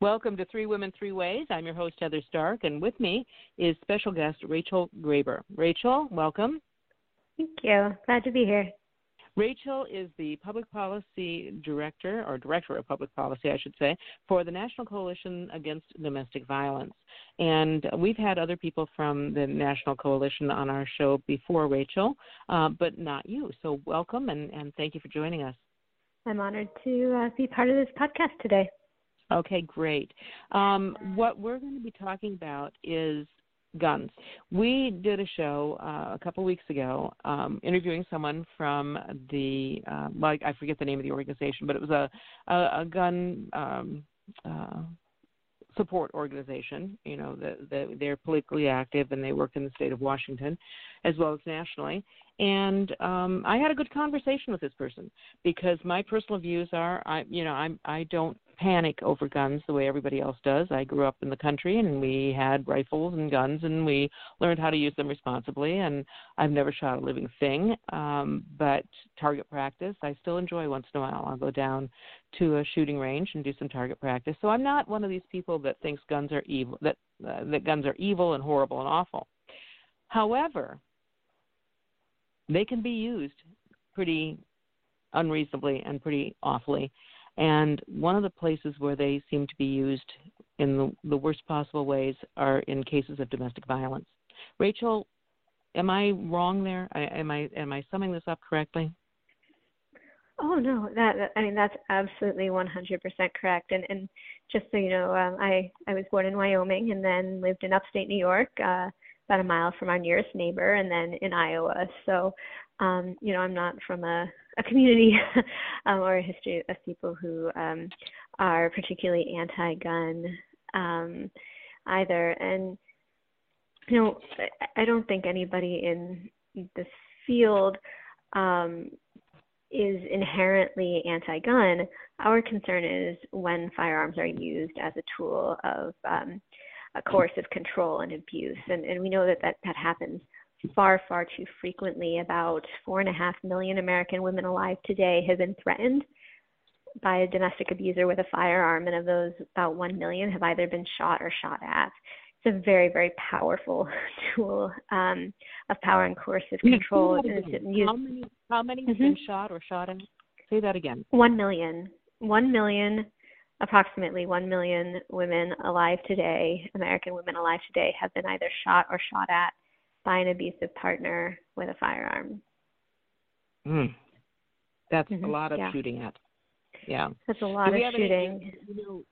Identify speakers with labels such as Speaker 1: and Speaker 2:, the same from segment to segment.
Speaker 1: Welcome to Three Women, Three Ways. I'm your host, Heather Stark, and with me is special guest Rachel Graber. Rachel, welcome.
Speaker 2: Thank you. Glad to be here.
Speaker 1: Rachel is the Public Policy Director, or Director of Public Policy, I should say, for the National Coalition Against Domestic Violence. And we've had other people from the National Coalition on our show before, Rachel, uh, but not you. So welcome, and, and thank you for joining us.
Speaker 2: I'm honored to uh, be part of this podcast today.
Speaker 1: Okay, great. Um, what we're going to be talking about is guns. We did a show uh, a couple weeks ago um, interviewing someone from the, uh, like I forget the name of the organization, but it was a a, a gun um, uh, support organization. You know, the, the, they're politically active and they work in the state of Washington, as well as nationally. And um, I had a good conversation with this person because my personal views are, I, you know, I'm I don't panic over guns the way everybody else does. I grew up in the country and we had rifles and guns and we learned how to use them responsibly. And I've never shot a living thing, um, but target practice I still enjoy once in a while. I'll go down to a shooting range and do some target practice. So I'm not one of these people that thinks guns are evil that uh, that guns are evil and horrible and awful. However, they can be used pretty unreasonably and pretty awfully. And one of the places where they seem to be used in the, the worst possible ways are in cases of domestic violence. Rachel, am I wrong there? I, am I am I summing this up correctly?
Speaker 2: Oh no, that, I mean that's absolutely 100% correct. And and just so you know, um, I I was born in Wyoming and then lived in upstate New York, uh, about a mile from our nearest neighbor, and then in Iowa. So, um, you know, I'm not from a a community um, or a history of people who um, are particularly anti-gun um, either. And you know, I, don't think anybody in this field um, is inherently anti-gun. Our concern is when firearms are used as a tool of um, a coercive control and abuse, and, and we know that that, that happens far, far too frequently. About four and a half million American women alive today have been threatened by a domestic abuser with a firearm, and of those, about one million have either been shot or shot at. It's a very, very powerful tool um, of power and coercive control.
Speaker 1: How many, how many have mm-hmm. been shot or shot at? Say that again.
Speaker 2: One million. One million approximately 1 million women alive today, American women alive today, have been either shot or shot at by an abusive partner with a firearm.
Speaker 1: Mm. That's mm-hmm. a lot of yeah. shooting at. Yeah.
Speaker 2: That's a lot of shooting.
Speaker 1: Any, you, know,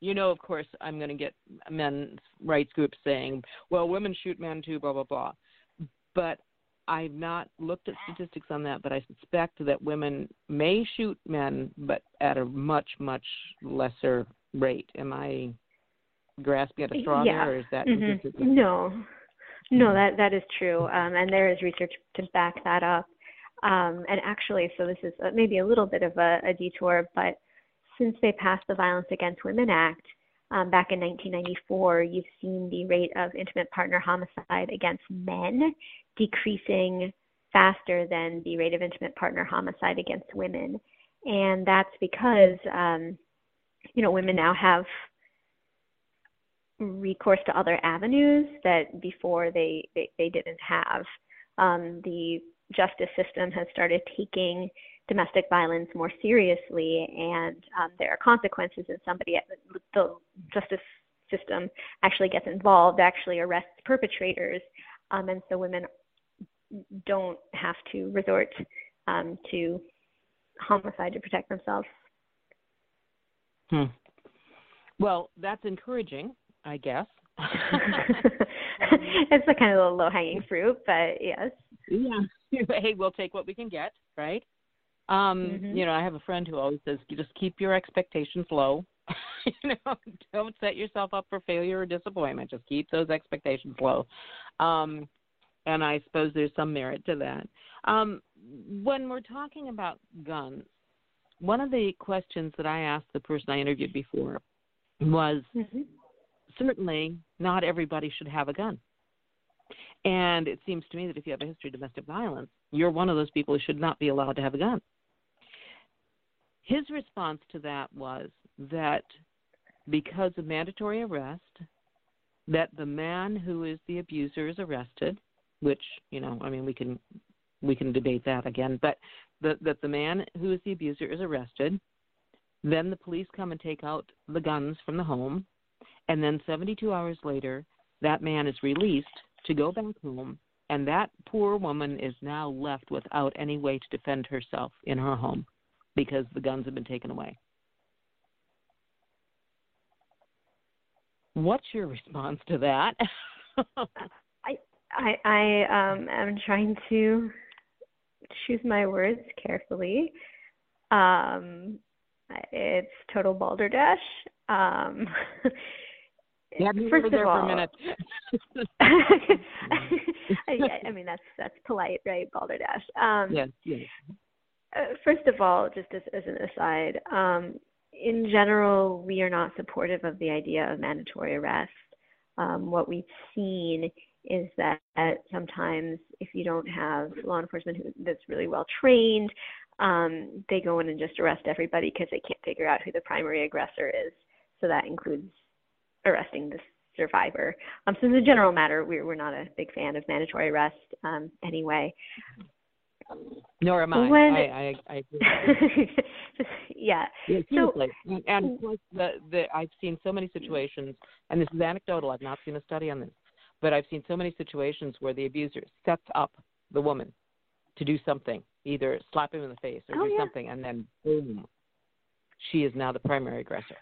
Speaker 1: you know, of course, I'm going to get men's rights groups saying, well, women shoot men too, blah, blah, blah. But I've not looked at statistics on that, but I suspect that women may shoot men, but at a much, much lesser rate. Am I grasping at a straw
Speaker 2: yeah.
Speaker 1: there, or is that
Speaker 2: mm-hmm. no? No, that that is true, um, and there is research to back that up. Um, and actually, so this is maybe a little bit of a, a detour, but since they passed the Violence Against Women Act um, back in 1994, you've seen the rate of intimate partner homicide against men decreasing faster than the rate of intimate partner homicide against women, and that's because um, you know women now have recourse to other avenues that before they they, they didn't have. Um, the justice system has started taking domestic violence more seriously, and um, there are consequences. if somebody at the justice system actually gets involved, actually arrests perpetrators, um, and so women don't have to resort um, to homicide to protect themselves.
Speaker 1: Hmm. Well, that's encouraging I guess.
Speaker 2: it's the kind of low hanging fruit, but yes.
Speaker 1: Yeah. hey, we'll take what we can get, right? Um, mm-hmm. you know, I have a friend who always says just keep your expectations low. you know, don't set yourself up for failure or disappointment. Just keep those expectations low. Um, and I suppose there's some merit to that. Um, when we're talking about guns, one of the questions that I asked the person I interviewed before was mm-hmm certainly not everybody should have a gun. And it seems to me that if you have a history of domestic violence, you're one of those people who should not be allowed to have a gun. His response to that was that because of mandatory arrest, that the man who is the abuser is arrested, which you know, I mean, we can we can debate that again, but the, that the man who is the abuser is arrested. Then the police come and take out the guns from the home, and then 72 hours later, that man is released to go back home, and that poor woman is now left without any way to defend herself in her home because the guns have been taken away. What's your response to that?
Speaker 2: I I I um am trying to choose my words carefully. Um it's total balderdash. Um
Speaker 1: Yeah, first
Speaker 2: of
Speaker 1: all, for a minute.
Speaker 2: I, I mean that's that's polite, right? Balderdash. Um,
Speaker 1: yes, yes.
Speaker 2: Uh, first of all, just as, as an aside, um, in general, we are not supportive of the idea of mandatory arrest. Um, what we've seen is that sometimes if you don't have law enforcement who, that's really well trained, um, they go in and just arrest everybody because they can't figure out who the primary aggressor is. So that includes arresting the survivor. Um, so as a general matter, we're, we're not a big fan of mandatory arrest um, anyway.
Speaker 1: Nor am I.
Speaker 2: When,
Speaker 1: I, I, I
Speaker 2: yeah.
Speaker 1: yeah. Seriously, so, and of course, the the I've seen so many situations, and this is anecdotal. I've not seen a study on this, but I've seen so many situations where the abuser sets up the woman to do something, either slap him in the face or
Speaker 2: oh,
Speaker 1: do
Speaker 2: yeah.
Speaker 1: something, and then boom, she is now the primary aggressor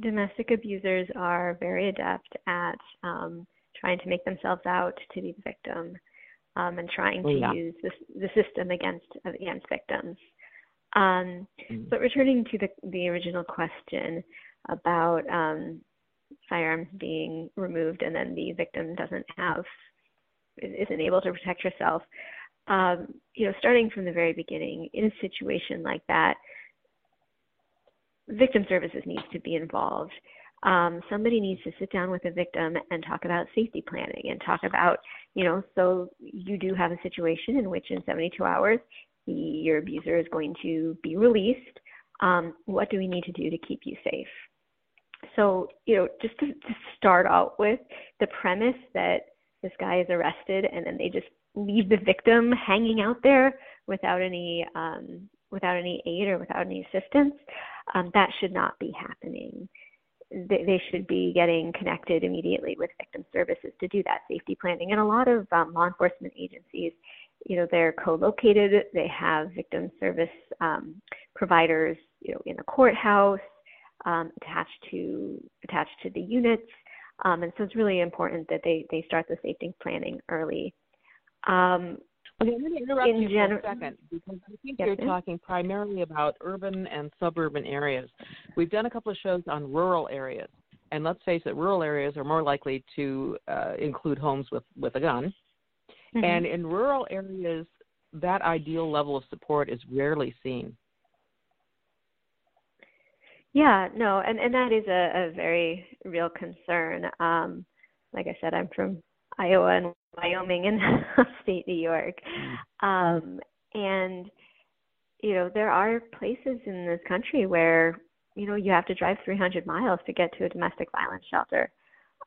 Speaker 2: domestic abusers are very adept at um, trying to make themselves out to be the victim um, and trying to
Speaker 1: yeah.
Speaker 2: use the, the system against against victims. Um,
Speaker 1: mm-hmm.
Speaker 2: But returning to the the original question about um, firearms being removed and then the victim doesn't have isn't able to protect herself. Um, you know, starting from the very beginning, in a situation like that, victim services needs to be involved. Um, somebody needs to sit down with a victim and talk about safety planning and talk about, you know, so you do have a situation in which in 72 hours your abuser is going to be released. Um, what do we need to do to keep you safe? So, you know, just to, to start out with the premise that this guy is arrested and then they just leave the victim hanging out there without any um, without any aid or without any assistance, um, that should not be happening. They, they, should be getting connected immediately with victim services to do that safety planning. And a lot of um, law enforcement agencies, you know, they're co-located. They have victim service um, providers, you know, in the courthouse, um, attached to attached to the units. Um, and so it's really important that they they start the safety planning early. Um,
Speaker 1: Okay, I'm going to interrupt
Speaker 2: in
Speaker 1: you
Speaker 2: gen-
Speaker 1: for a second because I think
Speaker 2: yes,
Speaker 1: you're
Speaker 2: ma'am?
Speaker 1: talking primarily about urban and suburban areas. We've done a couple of shows on rural areas, and let's face it, rural areas are more likely to uh, include homes with with a gun.
Speaker 2: Mm-hmm.
Speaker 1: And in rural areas, that ideal level of support is rarely seen.
Speaker 2: Yeah, no, and and that is a, a very real concern. Um, like I said, I'm from Iowa and Wyoming and upstate New York. Um, and you know, there are places in this country where you know you have to drive 300 miles to get to a domestic violence shelter.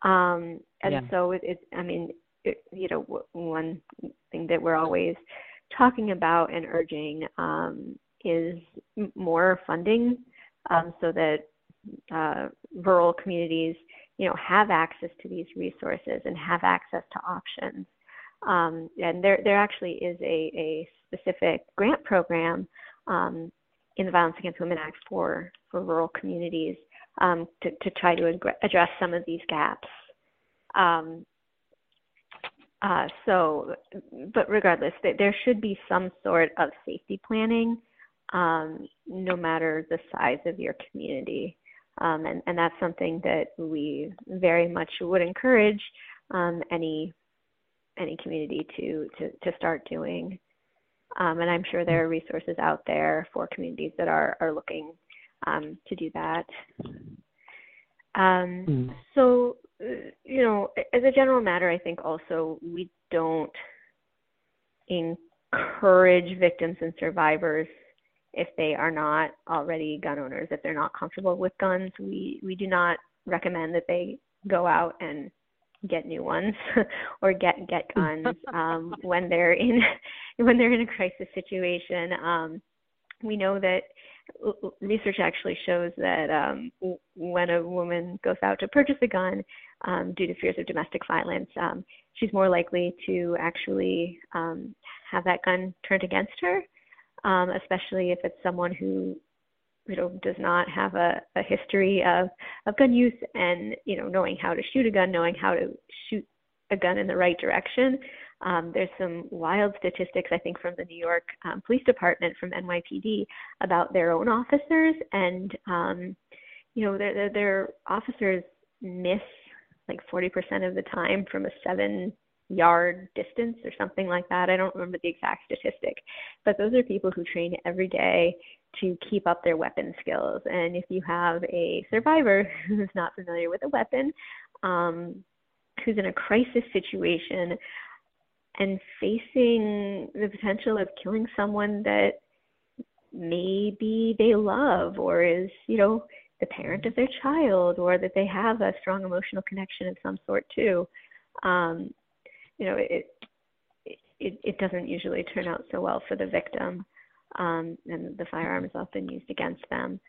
Speaker 2: Um, and
Speaker 1: yeah.
Speaker 2: so it, it, I mean, it, you know, w- one thing that we're always talking about and urging um, is more funding um, so that uh, rural communities you know have access to these resources and have access to options um, and there there actually is a, a specific grant program um, in the Violence Against Women Act for for rural communities um, to to try to address some of these gaps. Um, uh, so, but regardless, there should be some sort of safety planning, um, no matter the size of your community. Um, and, and that's something that we very much would encourage um, any any community to, to, to start doing. Um, and I'm sure there are resources out there for communities that are, are looking um, to do that. Um,
Speaker 1: mm.
Speaker 2: So, uh, you know, as a general matter, I think also we don't encourage victims and survivors if they are not already gun owners, if they're not comfortable with guns, we we do not recommend that they go out and get new ones or get get guns um, when they're in when they're in a crisis situation. Um, we know that research actually shows that um, when a woman goes out to purchase a gun um, due to fears of domestic violence, um, she's more likely to actually um, have that gun turned against her, um, especially if it's someone who you know does not have a, a history of, of gun use and you know knowing how to shoot a gun, knowing how to shoot a gun in the right direction. Um, there's some wild statistics, I think, from the New York um, Police Department, from NYPD, about their own officers, and um, you know, their, their, their officers miss like 40% of the time from a seven yard distance or something like that. I don't remember the exact statistic, but those are people who train every day to keep up their weapon skills. And if you have a survivor who's not familiar with a weapon, um, who's in a crisis situation, and facing the potential of killing someone that maybe they love or is, you know, the parent of their child or that they have a strong emotional connection of some sort too. Um, you know, it, it it doesn't usually turn out so well for the victim, um, and the firearm is often used against them.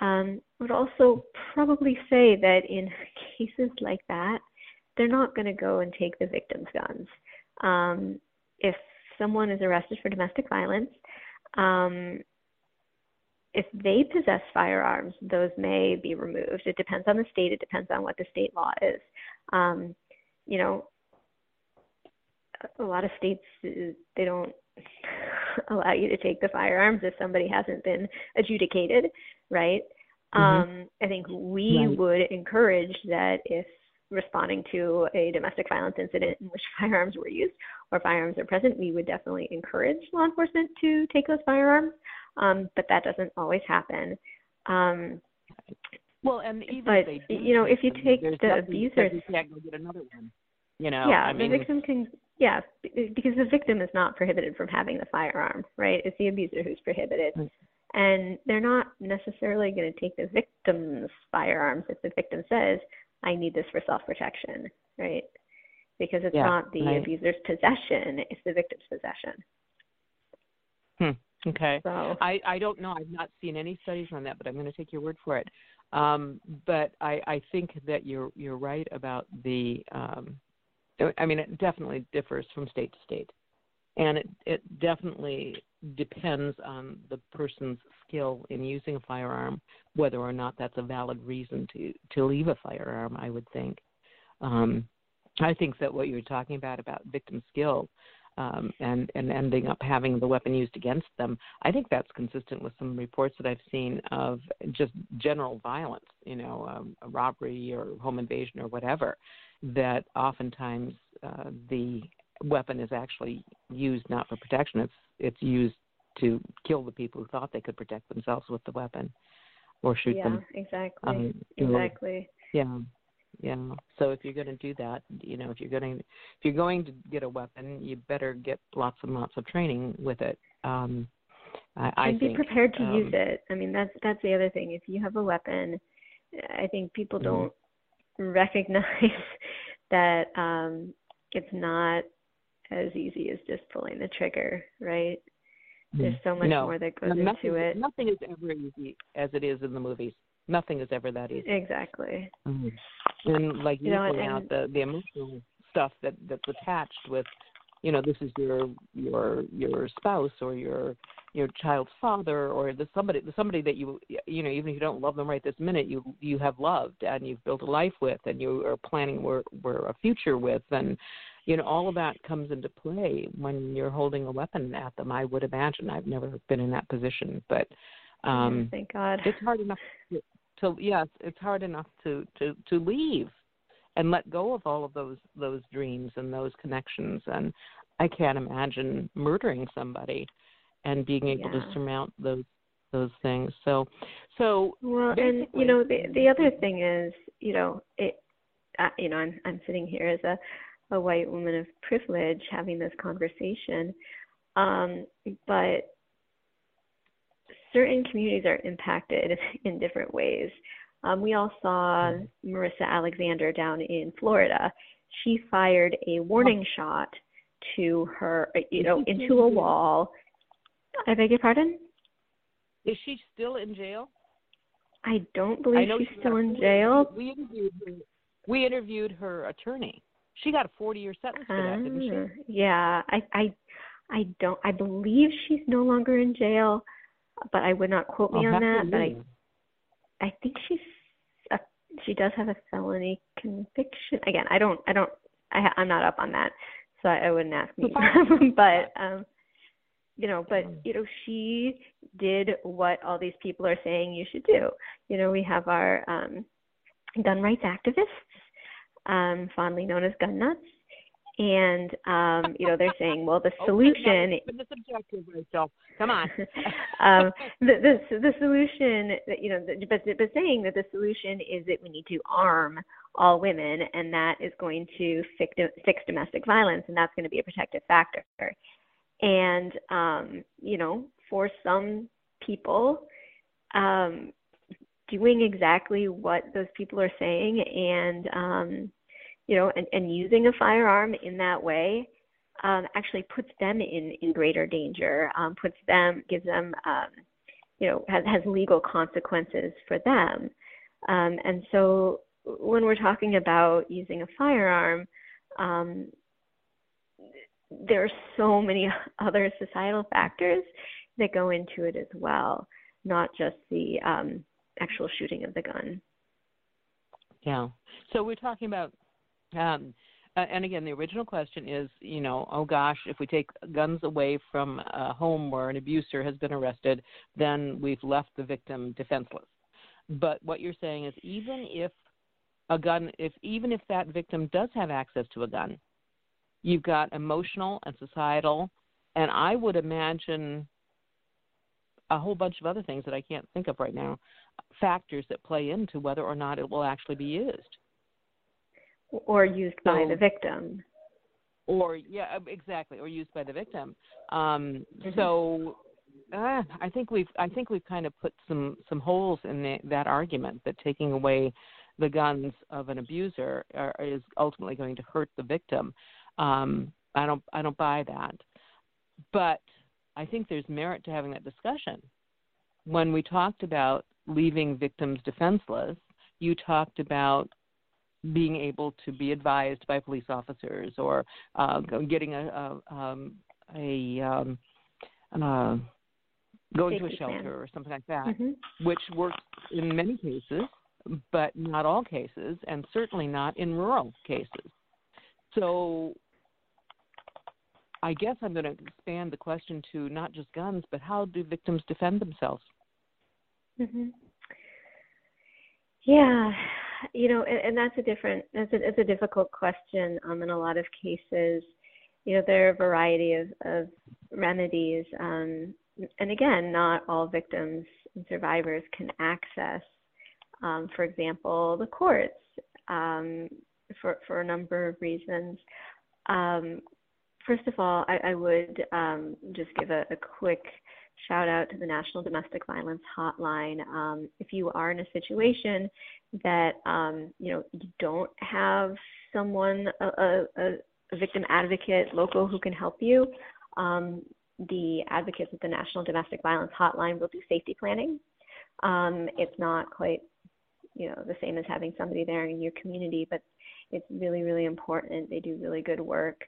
Speaker 2: Um, would also probably say that in cases like that, they're not going to go and take the victim's guns. Um, if someone is arrested for domestic violence, um, if they possess firearms, those may be removed. It depends on the state. It depends on what the state law is. Um, you know, a lot of states they don't allow you to take the firearms if somebody hasn't been adjudicated, right? Mm-hmm. Um, I think we right. would encourage that if responding to a domestic violence incident in which firearms were used or firearms are present, we would definitely encourage law enforcement to take those firearms. Um, but that doesn't always happen. Um,
Speaker 1: well, and even
Speaker 2: but you know, if you take the abusers,
Speaker 1: you can't go get another one. You know,
Speaker 2: yeah,
Speaker 1: I mean,
Speaker 2: the victim can. Yeah, because the victim is not prohibited from having the firearm, right? It's the abuser who's prohibited. Mm. And they're not necessarily going to take the victim's firearms if the victim says, I need this for self protection, right? Because it's
Speaker 1: yeah,
Speaker 2: not the
Speaker 1: right.
Speaker 2: abuser's possession, it's the victim's possession.
Speaker 1: Hmm. Okay.
Speaker 2: So
Speaker 1: I, I don't know. I've not seen any studies on that, but I'm going to take your word for it. Um, but I, I think that you're you're right about the. Um, I mean, it definitely differs from state to state, and it it definitely depends on the person's skill in using a firearm, whether or not that's a valid reason to to leave a firearm. I would think. Um, I think that what you're talking about about victim skill um, and and ending up having the weapon used against them, I think that's consistent with some reports that I've seen of just general violence. You know, um, a robbery or home invasion or whatever. That oftentimes uh, the weapon is actually used not for protection; it's it's used to kill the people who thought they could protect themselves with the weapon or shoot
Speaker 2: yeah,
Speaker 1: them.
Speaker 2: Yeah, exactly.
Speaker 1: Um,
Speaker 2: exactly.
Speaker 1: Yeah. Yeah. So if you're going to do that, you know, if you're going to, if you're going to get a weapon, you better get lots and lots of training with it. Um, I, I
Speaker 2: and be
Speaker 1: think,
Speaker 2: prepared to
Speaker 1: um,
Speaker 2: use it. I mean, that's that's the other thing. If you have a weapon, I think people
Speaker 1: mm-hmm.
Speaker 2: don't recognize that um, it's not as easy as just pulling the trigger, right? There's so much
Speaker 1: no.
Speaker 2: more that goes
Speaker 1: nothing,
Speaker 2: into it.
Speaker 1: Nothing is ever easy as it is in the movies. Nothing is ever that easy.
Speaker 2: Exactly.
Speaker 1: Mm-hmm. And like you,
Speaker 2: you know,
Speaker 1: point out the the emotional stuff that that's attached with, you know, this is your your your spouse or your your child's father or the somebody the somebody that you you know even if you don't love them right this minute you you have loved and you've built a life with and you are planning where where a future with and you know all of that comes into play when you're holding a weapon at them i would imagine. I've never been in that position but um
Speaker 2: thank god.
Speaker 1: it's hard enough to, to yes it's hard enough to to to leave and let go of all of those those dreams and those connections. And i can't imagine murdering somebody and being able
Speaker 2: yeah.
Speaker 1: to surmount those those things so so
Speaker 2: well and you know the the other thing is you know it uh, you know i'm i'm sitting here as a a white woman of privilege having this conversation. Um, but certain communities are impacted in different ways. Um, we all saw mm-hmm. Marissa Alexander down in Florida. She fired a warning shot to her, uh, you know, into a wall. I beg your pardon?
Speaker 1: Is she still in jail?
Speaker 2: I don't believe I she's still in jail.
Speaker 1: We interviewed her. We interviewed her attorney. She got a 40-year sentence for that, didn't she?
Speaker 2: Ah, yeah, I, I, I don't. I believe she's no longer in jail, but I would not quote me
Speaker 1: I'll
Speaker 2: on that. But I, I think she's. A, she does have a felony conviction. Again, I don't. I don't. I, I'm not up on that, so I, I wouldn't ask me. but um, you know, but mm. you know, she did what all these people are saying you should do. You know, we have our um, gun rights activists, um, fondly known as gun nuts, and um, you know they're saying, well, the solution.
Speaker 1: Oh, the subjective, Rachel. Come on.
Speaker 2: um, the, the the solution, you know, but but saying that the solution is that we need to arm all women, and that is going to fix fix domestic violence, and that's going to be a protective factor and um, you know for some people um, doing exactly what those people are saying and um, you know and, and using a firearm in that way um, actually puts them in in greater danger um, puts them gives them um, you know has, has legal consequences for them. Um, and so when we're talking about using a firearm um, there are so many other societal factors that go into it as well, not just the um, actual shooting of the gun.
Speaker 1: Yeah. So we're talking about, um, uh, and again, the original question is, you know, oh gosh, if we take guns away from a home where an abuser has been arrested, then we've left the victim defenseless. But what you're saying is, even if a gun, if even if that victim does have access to a gun, You've got emotional and societal, and I would imagine a whole bunch of other things that I can't think of right now, factors that play into whether or not it will actually be used.
Speaker 2: Or used so, by the victim.
Speaker 1: Or yeah, exactly, or used by the victim. Um, mm-hmm. So uh, I think we've I think we've kind of put some some holes in the, that argument that taking away the guns of an abuser are, is ultimately going to hurt the victim. Um, I don't I don't buy that, but I think there's merit to having that discussion. When we talked about leaving victims defenseless, you talked about being able to be advised by police officers or uh, getting a a, um, a um, uh, going to a shelter
Speaker 2: plan.
Speaker 1: or something like that,
Speaker 2: mm-hmm.
Speaker 1: which works in many cases, but not all cases, and certainly not in rural cases. So I guess I'm going to expand the question to not just guns, but how do victims defend themselves?
Speaker 2: Mm-hmm. Yeah, you know, and, and that's a different, that's a, it's a difficult question. Um, in a lot of cases, you know, there are a variety of, of remedies, um, and again, not all victims and survivors can access, um, for example, the courts um, for for a number of reasons. Um, first of all, I, I would um, just give a, a, quick shout out to the National Domestic Violence Hotline. Um, if you are in a situation that um, you know you don't have someone, a, a, a, victim advocate local who can help you, um, the advocates at the National Domestic Violence Hotline will do safety planning. Um, it's not quite you know the same as having somebody there in your community, but it's really really important. They do really good work.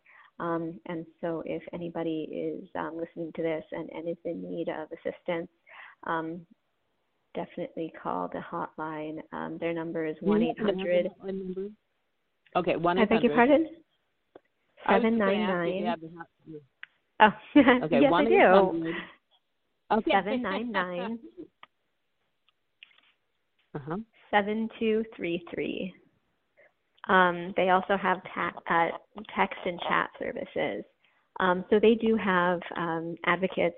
Speaker 2: Um, and so, if anybody is um, listening to this and, and is in need of assistance, um, definitely call the hotline. Um, their number is one eight hundred.
Speaker 1: Okay, one eight hundred.
Speaker 2: I beg your pardon. Seven nine nine. Oh, okay, yes, I do. Okay. Seven nine nine.
Speaker 1: Uh huh.
Speaker 2: Seven two three three. Um, they also have ta- uh, text and chat services. Um, so they do have um, advocates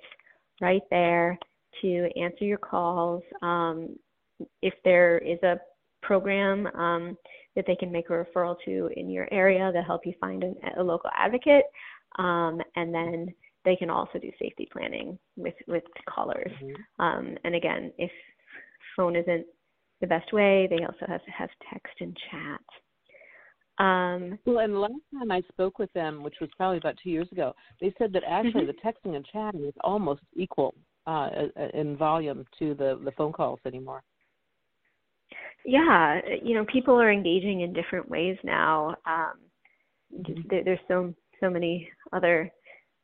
Speaker 2: right there to answer your calls. Um, if there is a program um, that they can make a referral to in your area, they'll help you find a, a local advocate. Um, and then they can also do safety planning with with callers.
Speaker 1: Mm-hmm.
Speaker 2: Um, and again, if phone isn't the best way, they also have have text and chat. Um,
Speaker 1: well, and the last time I spoke with them, which was probably about two years ago, they said that actually
Speaker 2: mm-hmm.
Speaker 1: the texting and chatting is almost equal uh, in volume to the the phone calls anymore.
Speaker 2: Yeah, you know, people are engaging in different ways now. Um, mm-hmm. there, there's so so many other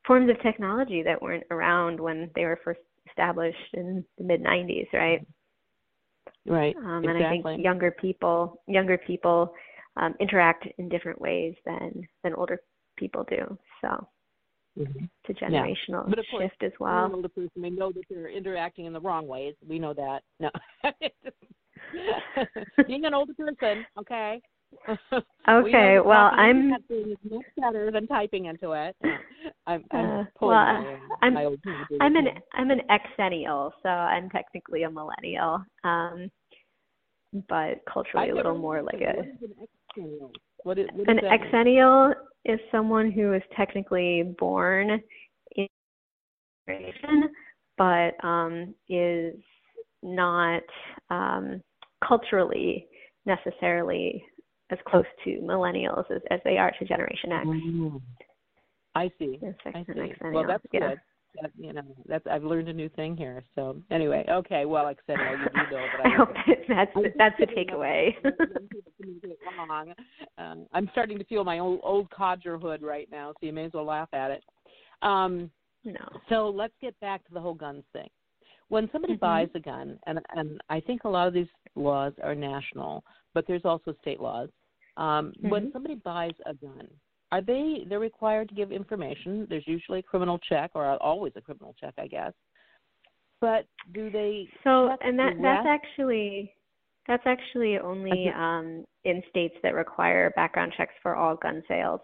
Speaker 2: forms of technology that weren't around when they were first established in the mid 90s, right?
Speaker 1: Right.
Speaker 2: Um,
Speaker 1: and
Speaker 2: exactly. I think younger people younger people um, interact in different ways than than older people do. So
Speaker 1: mm-hmm.
Speaker 2: it's a generational
Speaker 1: yeah. course,
Speaker 2: shift as well.
Speaker 1: An older person may know that they're interacting in the wrong ways. We know that. No. Being an older person, okay.
Speaker 2: okay,
Speaker 1: we
Speaker 2: well, I'm
Speaker 1: much better than typing into it. I'm, I'm
Speaker 2: uh,
Speaker 1: well, my,
Speaker 2: I'm
Speaker 1: my
Speaker 2: I'm an I'm an exennial, so I'm technically a millennial, um, but culturally a little more like a.
Speaker 1: What is, what
Speaker 2: an exennial is someone who is technically born in generation, but um, is not um, culturally necessarily as close to millennials as, as they are to Generation X.
Speaker 1: Mm-hmm. I see. I see. Well, that's
Speaker 2: yeah.
Speaker 1: good. That, you know, that's I've learned a new thing here. So anyway, okay. Well, like I said, you do know, but
Speaker 2: I, I hope that's the, that's the takeaway.
Speaker 1: Um, I'm starting to feel my old old codgerhood right now, so you may as well laugh at it. Um,
Speaker 2: no.
Speaker 1: So let's get back to the whole guns thing. When somebody
Speaker 2: mm-hmm.
Speaker 1: buys a gun, and and I think a lot of these laws are national, but there's also state laws. Um,
Speaker 2: mm-hmm.
Speaker 1: When somebody buys a gun, are they they're required to give information? There's usually a criminal check, or always a criminal check, I guess. But do they?
Speaker 2: So, and that that's actually that's actually only um, in states that require background checks for all gun sales.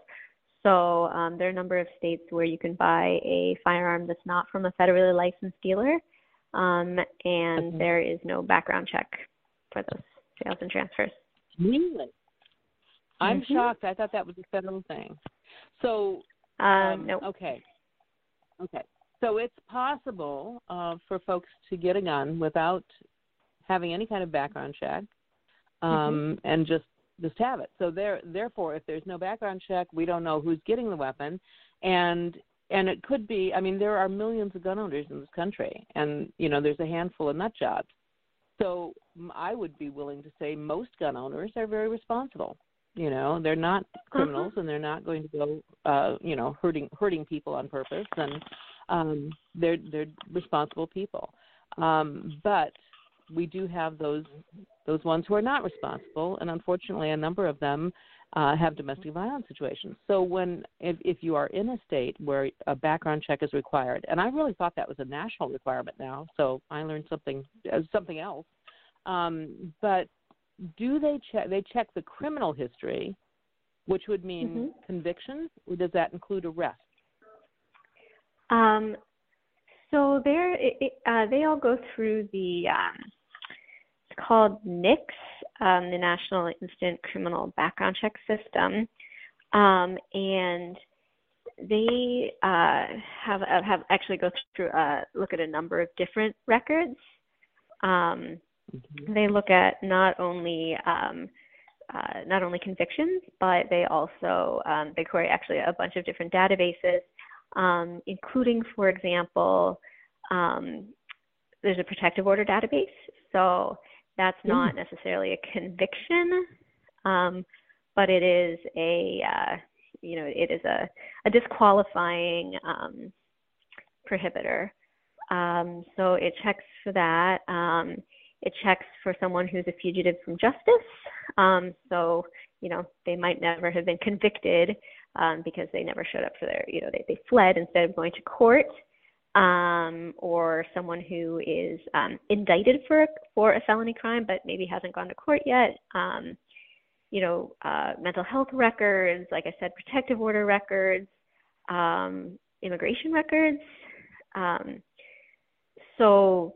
Speaker 2: So um, there are a number of states where you can buy a firearm that's not from a federally licensed dealer, um, and okay. there is no background check for those sales and transfers.
Speaker 1: Really? I'm
Speaker 2: mm-hmm.
Speaker 1: shocked. I thought that was a federal thing. So,
Speaker 2: um, um, no.
Speaker 1: Okay. Okay. So it's possible uh, for folks to get a gun without having any kind of background check, um,
Speaker 2: mm-hmm.
Speaker 1: and just just have it. So there, therefore, if there's no background check, we don't know who's getting the weapon, and and it could be. I mean, there are millions of gun owners in this country, and you know, there's a handful of nut jobs. So I would be willing to say most gun owners are very responsible. You know, they're not criminals
Speaker 2: uh-huh.
Speaker 1: and they're not going to go, uh, you know, hurting hurting people on purpose, and um, they're they're responsible people. Um, but we do have those those ones who are not responsible, and unfortunately, a number of them uh, have domestic violence situations. So when if, if you are in a state where a background check is required, and I really thought that was a national requirement now, so I learned something uh, something else. Um, but do they check? They check the criminal history, which would mean
Speaker 2: mm-hmm.
Speaker 1: convictions, or does that include arrest?
Speaker 2: Um, so there, it, uh, they all go through the. Um, it's called NICS, um, the National Instant Criminal Background Check System, um, and they uh, have uh, have actually go through uh, look at a number of different records. Um, mm-hmm. They look at not only um, uh, not only convictions, but they also um, they query actually a bunch of different databases, um, including, for example, um, there's a protective order database. So that's not mm. necessarily a conviction, um, but it is a uh, you know it is a, a disqualifying um, prohibitor. Um, so it checks for that. It checks for someone who's a fugitive from justice. Um, so you know they might never have been convicted um, because they never showed up for their you know they, they fled instead of going to court um, or someone who is um, indicted for for a felony crime but maybe hasn't gone to court yet. Um, you know, uh, mental health records, like I said, protective order records, um, immigration records. Um, so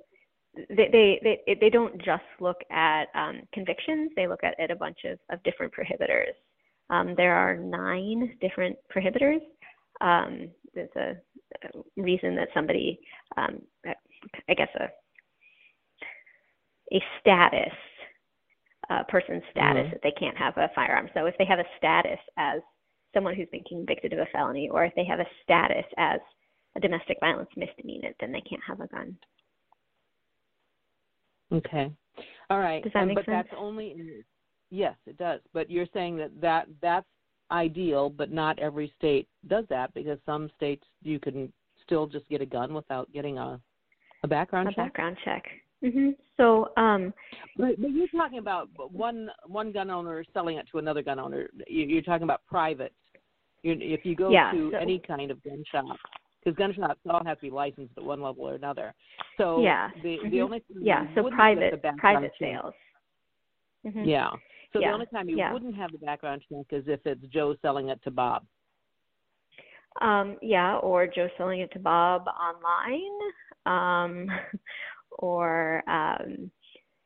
Speaker 2: they, they they they don't just look at um, convictions; they look at, at a bunch of, of different prohibitors. Um, there are nine different prohibitors. Um, there's a reason that somebody, um, I guess a a status, a person's status
Speaker 1: Mhm.
Speaker 2: that they can't have a firearm. So if they have a status as someone who's been convicted of a felony, or if they have a status as a domestic violence misdemeanor, then they can't have a gun.
Speaker 1: Okay. All right.
Speaker 2: Does that
Speaker 1: Um,
Speaker 2: make
Speaker 1: but
Speaker 2: sense?
Speaker 1: that's only yes, it does. But you're saying that, that that's ideal, but not every state does that because some states you can still just get a gun without getting a a background check.
Speaker 2: a
Speaker 1: check.
Speaker 2: background check. hmm So, um,
Speaker 1: But, but you're talking about one one gun owner selling it to another gun owner. You- You're talking about private. you if you go
Speaker 2: Yeah,
Speaker 1: to
Speaker 2: so-
Speaker 1: any kind of gun shop, because gun shops all have to be licensed at one level or another. So
Speaker 2: Yeah.
Speaker 1: the the
Speaker 2: Mhm.
Speaker 1: only
Speaker 2: yeah, so private
Speaker 1: the
Speaker 2: private sales. hmm
Speaker 1: Yeah. So
Speaker 2: Yeah,
Speaker 1: the only time you
Speaker 2: yeah.
Speaker 1: wouldn't have the background check is if it's Joe selling it to Bob.
Speaker 2: Um, yeah, or Joe selling it to Bob online, um, or um,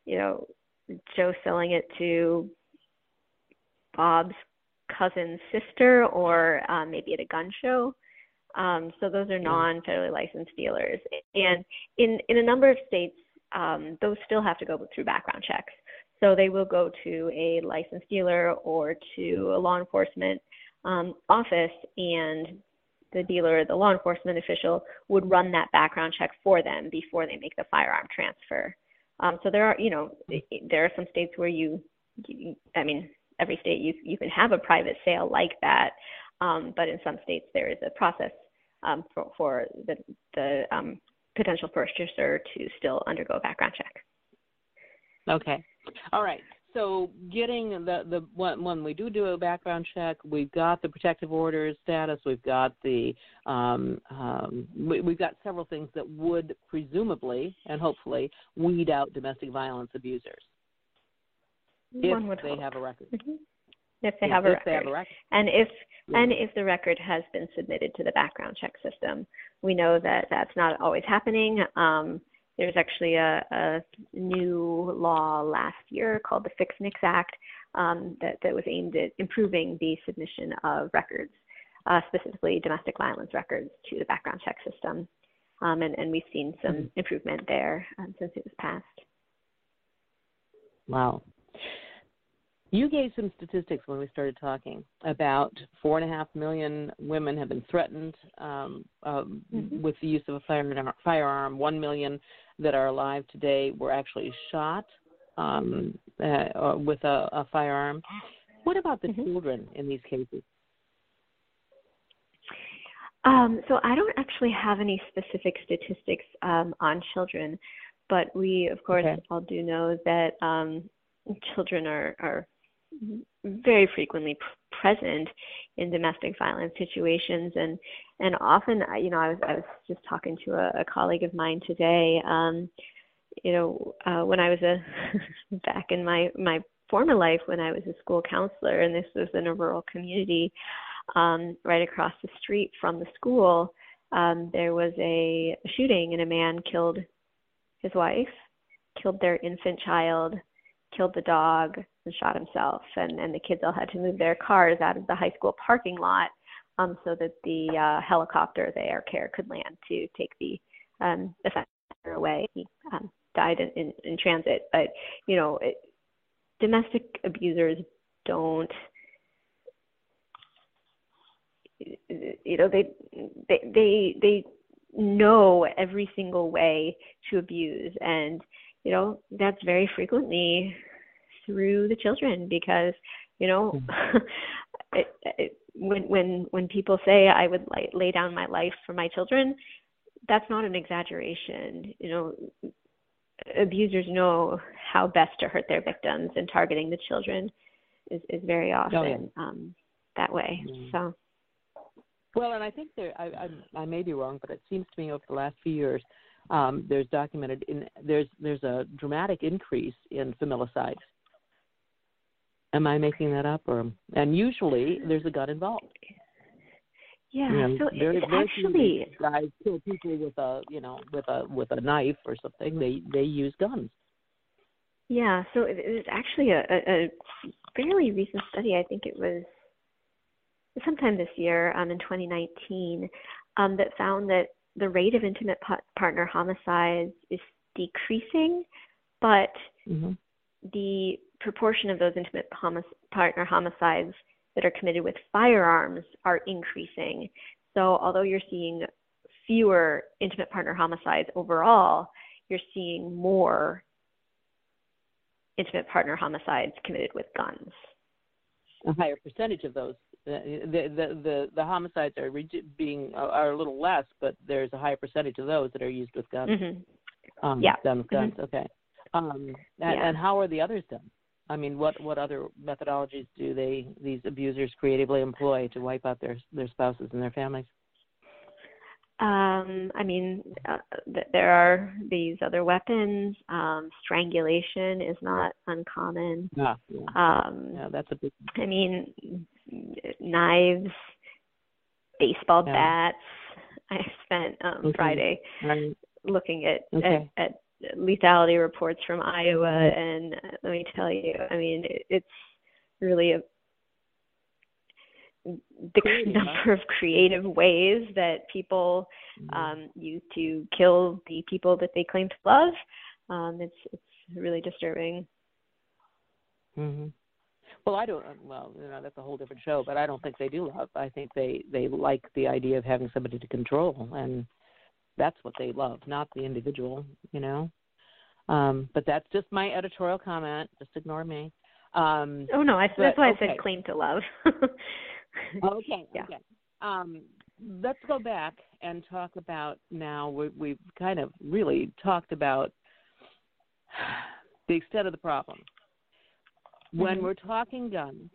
Speaker 2: you know, Joe selling it to Bob's cousin's sister, or um, maybe at a gun show. Um, so those are non-federally licensed dealers, and in in a number of states, um, those still have to go through background checks. So they will go to a licensed dealer or to a law enforcement um, office, and the dealer, the law enforcement official, would run that background check for them before they make the firearm transfer. Um, so there are, you know, there are some states where you, you I mean, every state you you can have a private sale like that, um, but in some states there is a process um, for, for the the um, potential purchaser to still undergo a background check.
Speaker 1: Okay. All right. So getting the the when, when we do do a background check, we've got the protective order status, we've got the um, um, we, we've got several things that would presumably and hopefully weed out domestic violence abusers if
Speaker 2: One would
Speaker 1: they
Speaker 2: hope.
Speaker 1: have a record.
Speaker 2: Mhm. If they
Speaker 1: Yeah,
Speaker 2: have a
Speaker 1: if
Speaker 2: record.
Speaker 1: they have a record.
Speaker 2: And if
Speaker 1: Yeah.
Speaker 2: and if the record has been submitted to the background check system, we know that that's not always happening. Um, there's actually a, a new law last year called the Fix NICS Act um, that, that was aimed at improving the submission of records, uh, specifically domestic violence records, to the background check system. Um, and, and we've seen some
Speaker 1: Mhm.
Speaker 2: improvement there um, since it was passed.
Speaker 1: Wow. You gave some statistics when we started talking about four and a half million women have been threatened um, um,
Speaker 2: Mhm.
Speaker 1: with the use of a firearm. Firearm. One million that are alive today were actually shot um, uh, with a, a firearm. What about the
Speaker 2: Mhm.
Speaker 1: children in these cases?
Speaker 2: Um, so I don't actually have any specific statistics um, on children, but we, of course,
Speaker 1: Okay.
Speaker 2: all do know that um, children are, are very frequently p- present in domestic violence situations, and and often, you know, I was I was just talking to a, a colleague of mine today. Um, you know, uh, when I was a back in my my former life when I was a school counselor, and this was in a rural community um, right across the street from the school, um, there was a shooting and a man killed his wife, killed their infant child, killed the dog, and shot himself. And, and the kids all had to move their cars out of the high school parking lot um, so that the uh, helicopter, the air care, could land to take the um, offender away. He um, died in, in, in transit. But, you know, it, domestic abusers don't you know they they they they know every single way to abuse and you know that's very frequently through the children because you know it, it, when when when people say i would lay, lay down my life for my children that's not an exaggeration you know abusers know how best to hurt their victims and targeting the children is is very often
Speaker 1: Oh, yeah.
Speaker 2: um that way
Speaker 1: Mm.
Speaker 2: so
Speaker 1: Well, and I think there, I, I, I may be wrong, but it seems to me over the last few years, um, there's documented in there's there's a dramatic increase in familicide. Am I making that up, or and usually there's a gun involved.
Speaker 2: yeah
Speaker 1: know,
Speaker 2: so
Speaker 1: very,
Speaker 2: it's actually
Speaker 1: guys kill people with a you know with a with a knife or something. They they use guns.
Speaker 2: Yeah, so it it was actually a, a, a fairly recent study. I think it was sometime this year, um, in 2019, um, that found that the rate of intimate partner homicides is decreasing, but mm-hmm. the proportion of those intimate homic- partner homicides that are committed with firearms are increasing. So, although you're seeing fewer intimate partner homicides overall, you're seeing more intimate partner homicides committed with guns.
Speaker 1: A higher percentage of those, the the the, the homicides are being are a little less, but there's a higher percentage of those that are used with guns.
Speaker 2: Mm-hmm. Um,
Speaker 1: yeah,
Speaker 2: done
Speaker 1: with guns. Mm-hmm. Okay. Um, and, yeah. and how are the others done? I mean, what what other methodologies do they these abusers creatively employ to wipe out their their spouses and their families?
Speaker 2: Um, I mean, uh, th- there are these other weapons. Um, strangulation is not uncommon.
Speaker 1: Yeah, yeah. Um, yeah, that's a big.
Speaker 2: I mean, knives, baseball yeah. bats. I spent um, okay. Friday right. looking at, okay. at at lethality reports from Iowa, and let me tell you, I mean, it's really a the number of creative ways that people mm-hmm. um, use to kill the people that they claim to love. Um, it's it's really disturbing.
Speaker 1: Mhm. Well, I don't. Well, you know, that's a whole different show. But I don't think they do love. I think they they like the idea of having somebody to control, and that's what they love, not the individual, you know. Um, but that's just my editorial comment. Just ignore me. Um,
Speaker 2: oh no, I, but, that's why okay. I said claim to love.
Speaker 1: okay. Yeah. Okay. Um, let's go back and talk about now. We, we've kind of really talked about the extent of the problem. When mm-hmm. we're talking guns,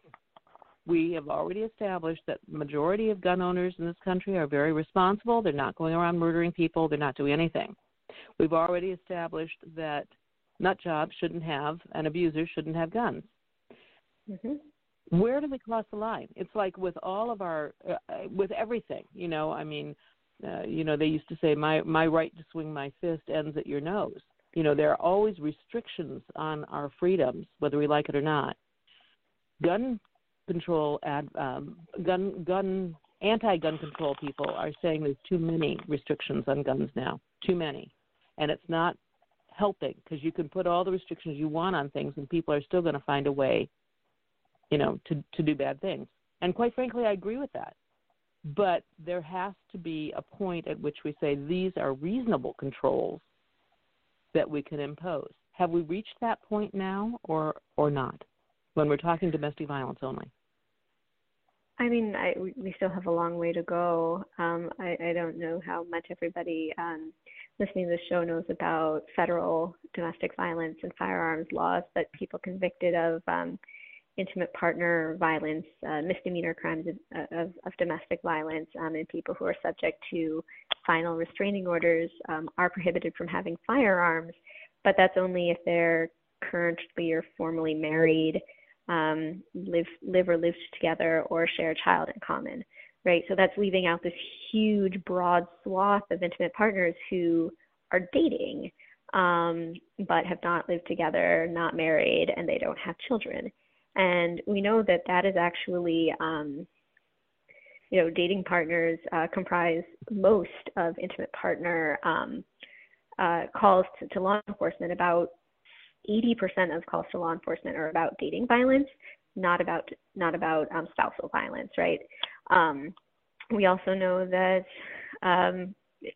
Speaker 1: we have already established that majority of gun owners in this country are very responsible. They're not going around murdering people. They're not doing anything. We've already established that nut jobs shouldn't have and abusers shouldn't have guns. Mm-hmm. Where do we cross the line? It's like with all of our, uh, uh, with everything. You know, I mean, uh, you know, they used to say my my right to swing my fist ends at your nose. You know, there are always restrictions on our freedoms, whether we like it or not. Gun control ad um, gun gun anti-gun control people are saying there's too many restrictions on guns now, too many, and it's not helping because you can put all the restrictions you want on things and people are still going to find a way, you know, to to do bad things. And quite frankly, I agree with that. But there has to be a point at which we say these are reasonable controls that we can impose. Have we reached that point now or or not? When we're talking domestic violence only.
Speaker 2: I mean, I, we still have a long way to go. Um, I, I don't know how much everybody um, listening to the show knows about federal domestic violence and firearms laws, but people convicted of um, intimate partner violence, uh, misdemeanor crimes of, of, of domestic violence, um, and people who are subject to final restraining orders um, are prohibited from having firearms, but that's only if they're currently or formally married um, live live or live together or share a child in common, right? So that's leaving out this huge broad swath of intimate partners who are dating um, but have not lived together, not married, and they don't have children. And we know that that is actually, um, you know, dating partners uh, comprise most of intimate partner um, uh, calls to, to law enforcement. About 80% of calls to law enforcement are about dating violence, not about not about um, spousal violence, right? Um, we also know that um,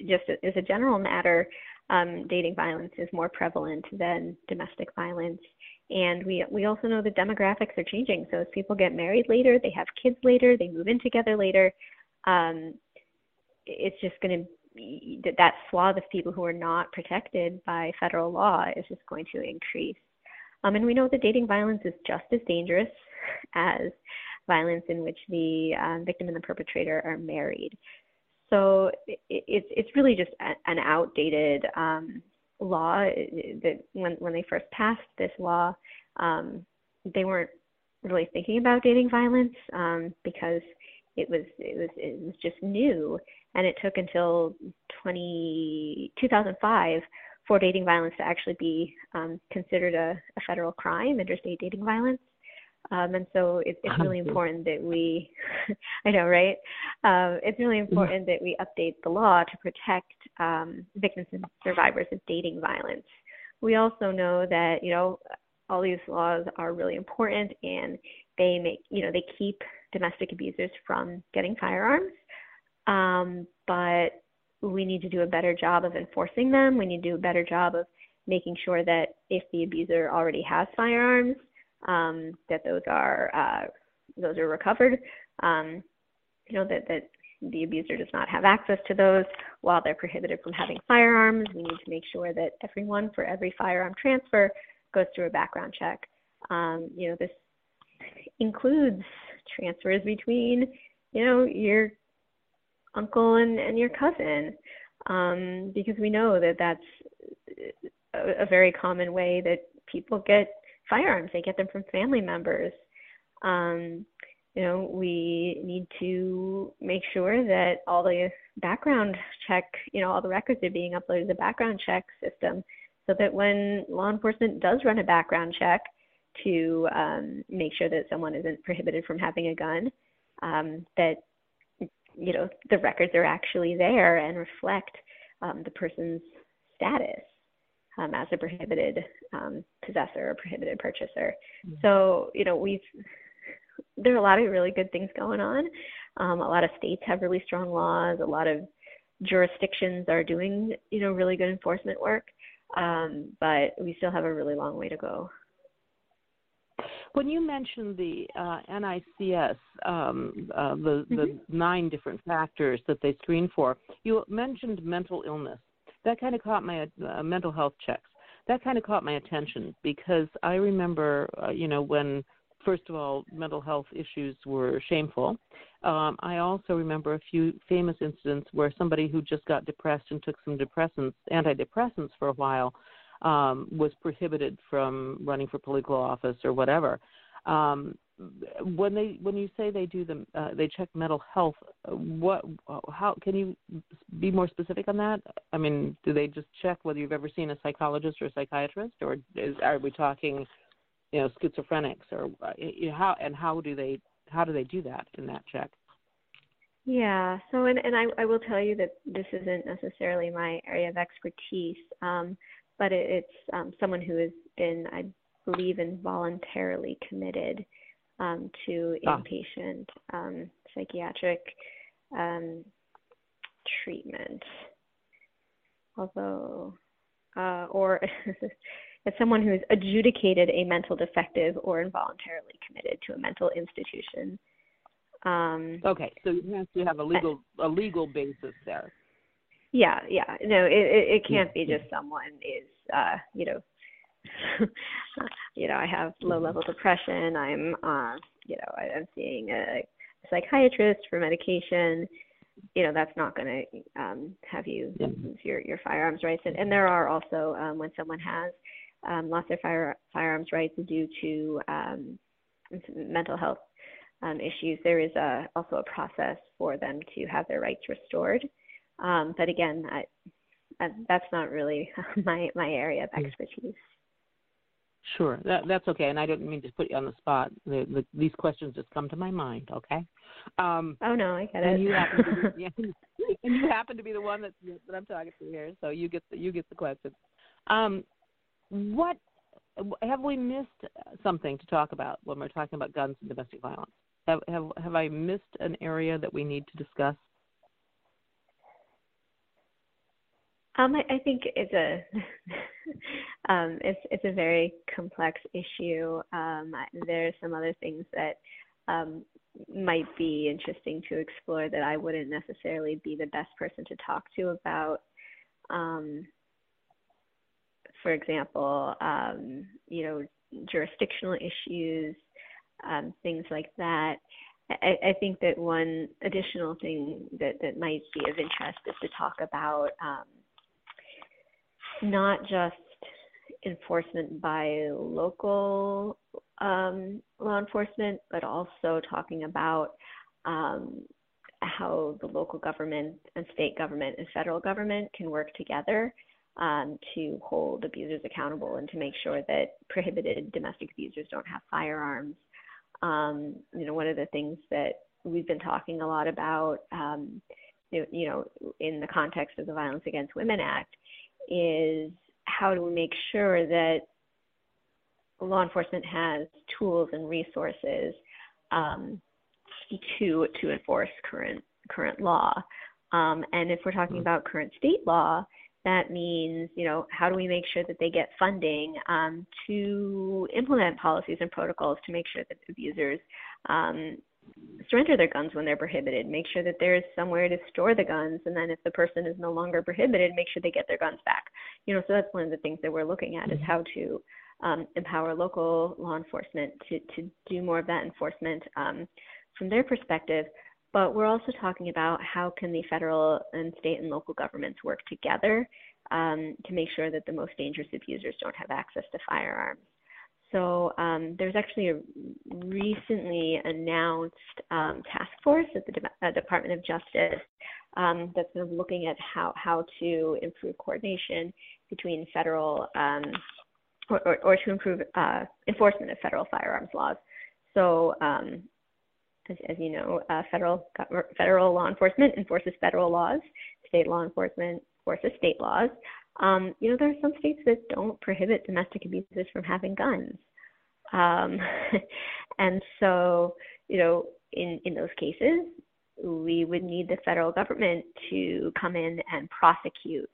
Speaker 2: just as a general matter, um, dating violence is more prevalent than domestic violence. And we we also know the demographics are changing. So as people get married later, they have kids later, they move in together later. Um, it's just going to that swath of people who are not protected by federal law is just going to increase. Um, and we know that dating violence is just as dangerous as violence in which the um, victim and the perpetrator are married. So it, it's it's really just a, an outdated um, law. That when when they first passed this law, um, they weren't really thinking about dating violence um, because it was it was it was just new and it took until 20, 2005 for dating violence to actually be um, considered a, a, federal crime, interstate dating violence. Um, and so it, it's really important that we, I know, right? Um, it's really important that we update the law to protect um, victims and survivors of dating violence. We also know that, you know, all these laws are really important and they make, you know, they keep domestic abusers from getting firearms. Um, but we need to do a better job of enforcing them. We need to do a better job of making sure that if the abuser already has firearms, um, that those are uh, those are recovered. Um, you know that that the abuser does not have access to those while they're prohibited from having firearms. We need to make sure that everyone for every firearm transfer goes through a background check. Um, you know this includes transfers between you know your uncle and, and your cousin um, because we know that that's a, a very common way that people get firearms. They get them from family members. Um, you know, we need to make sure that all the background check, you know, all the records are being uploaded to the background check system so that when law enforcement does run a background check to um, make sure that someone isn't prohibited from having a gun, um, that, you know, the records are actually there and reflect um, the person's status um, as a prohibited um, possessor or prohibited purchaser. Mm-hmm. So, you know, we've there are a lot of really good things going on. Um, a lot of states have really strong laws. A lot of jurisdictions are doing, you know, really good enforcement work. Um, but we still have a really long way to go.
Speaker 1: When you mentioned the uh, NICS, um, uh, the, the mm-hmm. nine different factors that they screen for, you mentioned mental illness that kind of caught my uh, mental health checks. That kind of caught my attention because I remember, uh, you know, when first of all mental health issues were shameful. Um, I also remember a few famous incidents where somebody who just got depressed and took some depressants, antidepressants for a while, um, was prohibited from running for political office or whatever. Um, when they when you say they do the uh, they check mental health what how can you be more specific on that i mean do they just check whether you've ever seen a psychologist or a psychiatrist or is are we talking you know schizophrenics or uh, you know, how and how do they how do they do that in that check
Speaker 2: yeah so and and i i will tell you that this isn't necessarily my area of expertise um but it, it's um someone who has been i believe involuntarily committed um, to ah. inpatient um, psychiatric um, treatment. Although, uh, or as someone who is adjudicated a mental defective or involuntarily committed to a mental institution.
Speaker 1: Um, okay, so you have to have a legal a legal basis there.
Speaker 2: Yeah, yeah. No, it it, it can't be just someone is uh, you know you know, I have low level depression. I'm, uh, you know, I, I'm seeing a, a psychiatrist for medication. You know, that's not going to um, have you yeah. your your firearms rights. And, and there are also um, when someone has um, lost their fire, firearms rights due to um, mental health um, issues, there is a, also a process for them to have their rights restored. Um, but again, I, I, that's not really my my area of expertise.
Speaker 1: Sure, that, that's okay, and I didn't mean to put you on the spot. The, the, these questions just come to my mind. Okay.
Speaker 2: Um, oh no, I get
Speaker 1: and it. You happen to be, yeah, and you happen to be the one that that I'm talking to here, so you get the, you get the question. Um, what have we missed something to talk about when we're talking about guns and domestic violence? Have have have I missed an area that we need to discuss?
Speaker 2: Um, I, I think it's a um, it's it's a very complex issue. Um, are some other things that um, might be interesting to explore that I wouldn't necessarily be the best person to talk to about. Um, for example, um, you know, jurisdictional issues, um, things like that. I, I think that one additional thing that, that might be of interest is to talk about um, not just enforcement by local um, law enforcement, but also talking about um, how the local government and state government and federal government can work together um, to hold abusers accountable and to make sure that prohibited domestic abusers don't have firearms. Um, you know, one of the things that we've been talking a lot about, um, you know, in the context of the Violence Against Women Act, is how do we make sure that law enforcement has tools and resources um, to to enforce current current law. Um, and if we're talking mm-hmm. about current state law, that means you know how do we make sure that they get funding um, to implement policies and protocols to make sure that abusers um, surrender their guns when they're prohibited make sure that there's somewhere to store the guns and then if the person is no longer prohibited make sure they get their guns back you know so that's one of the things that we're looking at is mm-hmm. how to um, empower local law enforcement to, to do more of that enforcement um, from their perspective. But we're also talking about how can the federal and state and local governments work together um, to make sure that the most dangerous abusers don't have access to firearms. So um, there's actually a recently announced um, task force at the De- uh, Department of Justice um, that's kind of looking at how, how to improve coordination between federal um, or, or, or to improve uh, enforcement of federal firearms laws. So, um, as, as, you know, uh, federal federal law enforcement enforces federal laws. State law enforcement enforces state laws. Um, you know, there are some states that don't prohibit domestic abusers from having guns, um, and so you know, in in those cases, we would need the federal government to come in and prosecute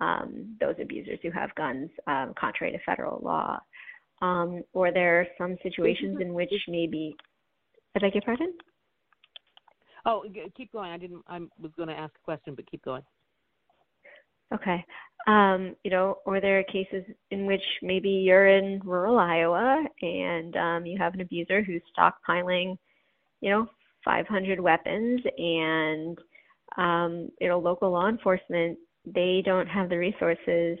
Speaker 2: um, those abusers who have guns um, contrary to federal law. Um, or there are some situations in which maybe. I beg your pardon?
Speaker 1: Oh, keep going. I didn't. I was going to ask a question, but keep going.
Speaker 2: Okay. Um, you know, or there are cases in which maybe you're in rural Iowa and um, you have an abuser who's stockpiling, you know, 500 weapons, and um, you know, local law enforcement they don't have the resources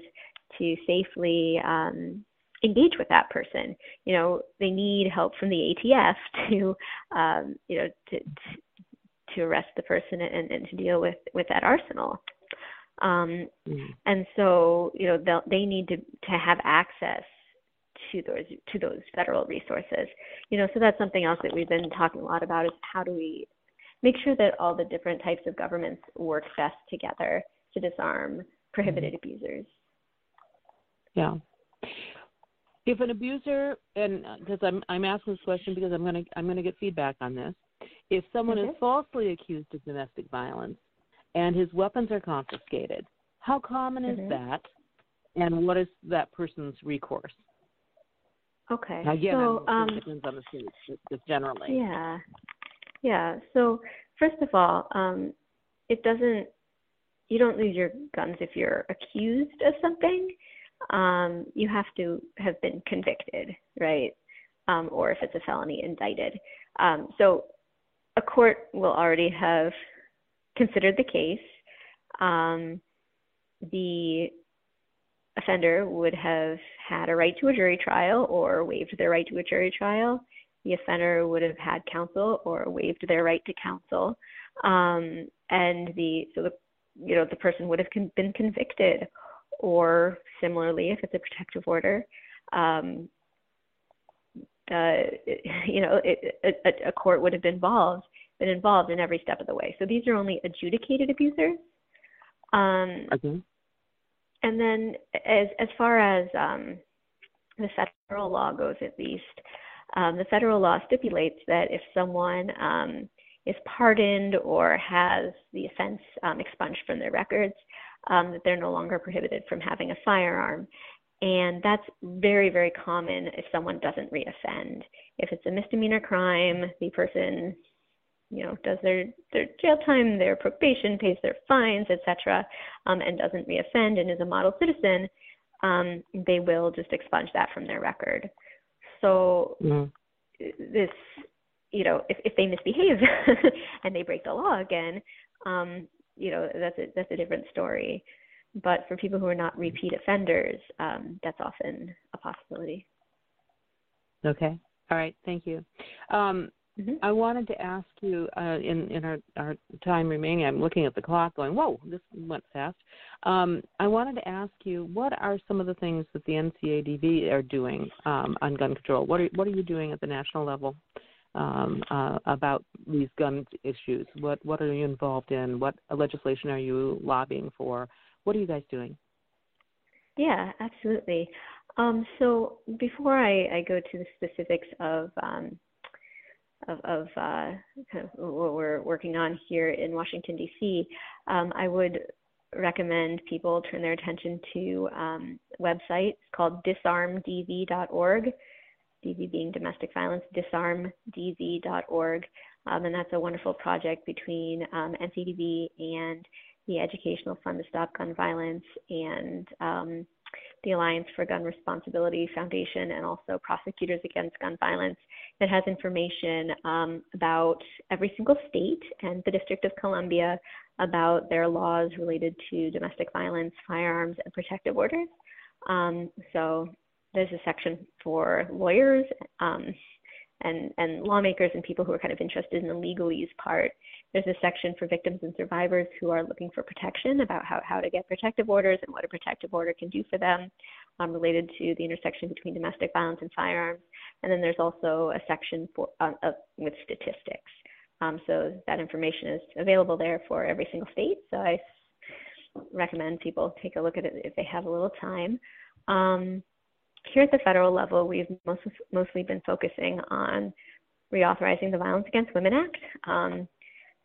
Speaker 2: to safely um, engage with that person. You know, they need help from the ATF to, um, you know, to, to arrest the person and, and to deal with with that arsenal. Um, mm-hmm. And so, you know, they need to to have access to those to those federal resources. You know, so that's something else that we've been talking a lot about is how do we make sure that all the different types of governments work best together to disarm prohibited mm-hmm. abusers.
Speaker 1: Yeah. If an abuser, and because I'm I'm asking this question because I'm gonna I'm gonna get feedback on this. If someone mm-hmm. is falsely accused of domestic violence and his weapons are confiscated, how common is mm-hmm. that, and what is that person's recourse?
Speaker 2: Okay.
Speaker 1: Again,
Speaker 2: so,
Speaker 1: um, it depends on the state, just generally.
Speaker 2: Yeah. Yeah. So first of all, um, it doesn't you don't lose your guns if you're accused of something. Um, you have to have been convicted, right? Um, or if it's a felony, indicted. Um, so a court will already have considered the case. Um, the offender would have had a right to a jury trial or waived their right to a jury trial. The offender would have had counsel or waived their right to counsel. Um, and the so the you know the person would have con- been convicted or similarly if it's a protective order um, uh, you know it, a, a court would have been involved been involved in every step of the way so these are only adjudicated abusers um,
Speaker 1: okay.
Speaker 2: and then as as far as um, the federal law goes at least um, the federal law stipulates that if someone um, is pardoned or has the offense um, expunged from their records, um, that they're no longer prohibited from having a firearm. And that's very, very common if someone doesn't reoffend. If it's a misdemeanor crime, the person, you know, does their, their jail time, their probation, pays their fines, etc., um, and doesn't reoffend and is a model citizen, um, they will just expunge that from their record. So mm. this you know, if, if they misbehave and they break the law again, um, you know, that's a, that's a different story. But for people who are not repeat offenders, um, that's often a possibility.
Speaker 1: Okay. All right. Thank you. Um,
Speaker 2: mm-hmm.
Speaker 1: I wanted to ask you uh, in in our, our time remaining. I'm looking at the clock, going, "Whoa, this went fast." Um, I wanted to ask you, what are some of the things that the NCADV are doing um, on gun control? What are what are you doing at the national level um, uh, about these gun issues? What what are you involved in? What legislation are you lobbying for? What are you guys doing?
Speaker 2: Yeah, absolutely. Um, so before I, I, go to the specifics of um, of, of uh, kind of what we're working on here in Washington D.C., um, I would recommend people turn their attention to um, a website called disarmdv.org. DV being domestic violence, disarmdv.org, um, and that's a wonderful project between um, NCDV and the Educational Fund to Stop Gun Violence and um, the Alliance for Gun Responsibility Foundation and also Prosecutors Against Gun Violence that has information um, about every single state and the District of Columbia about their laws related to domestic violence, firearms, and protective orders. Um, so there's a section for lawyers um, and, and lawmakers and people who are kind of interested in the legalese part. There's a section for victims and survivors who are looking for protection about how, how to get protective orders and what a protective order can do for them um, related to the intersection between domestic violence and firearms. And then there's also a section for, uh, uh, with statistics. Um, so that information is available there for every single state. So I recommend people take a look at it if they have a little time. Um, here at the federal level, we've most, mostly been focusing on reauthorizing the Violence Against Women Act. Um,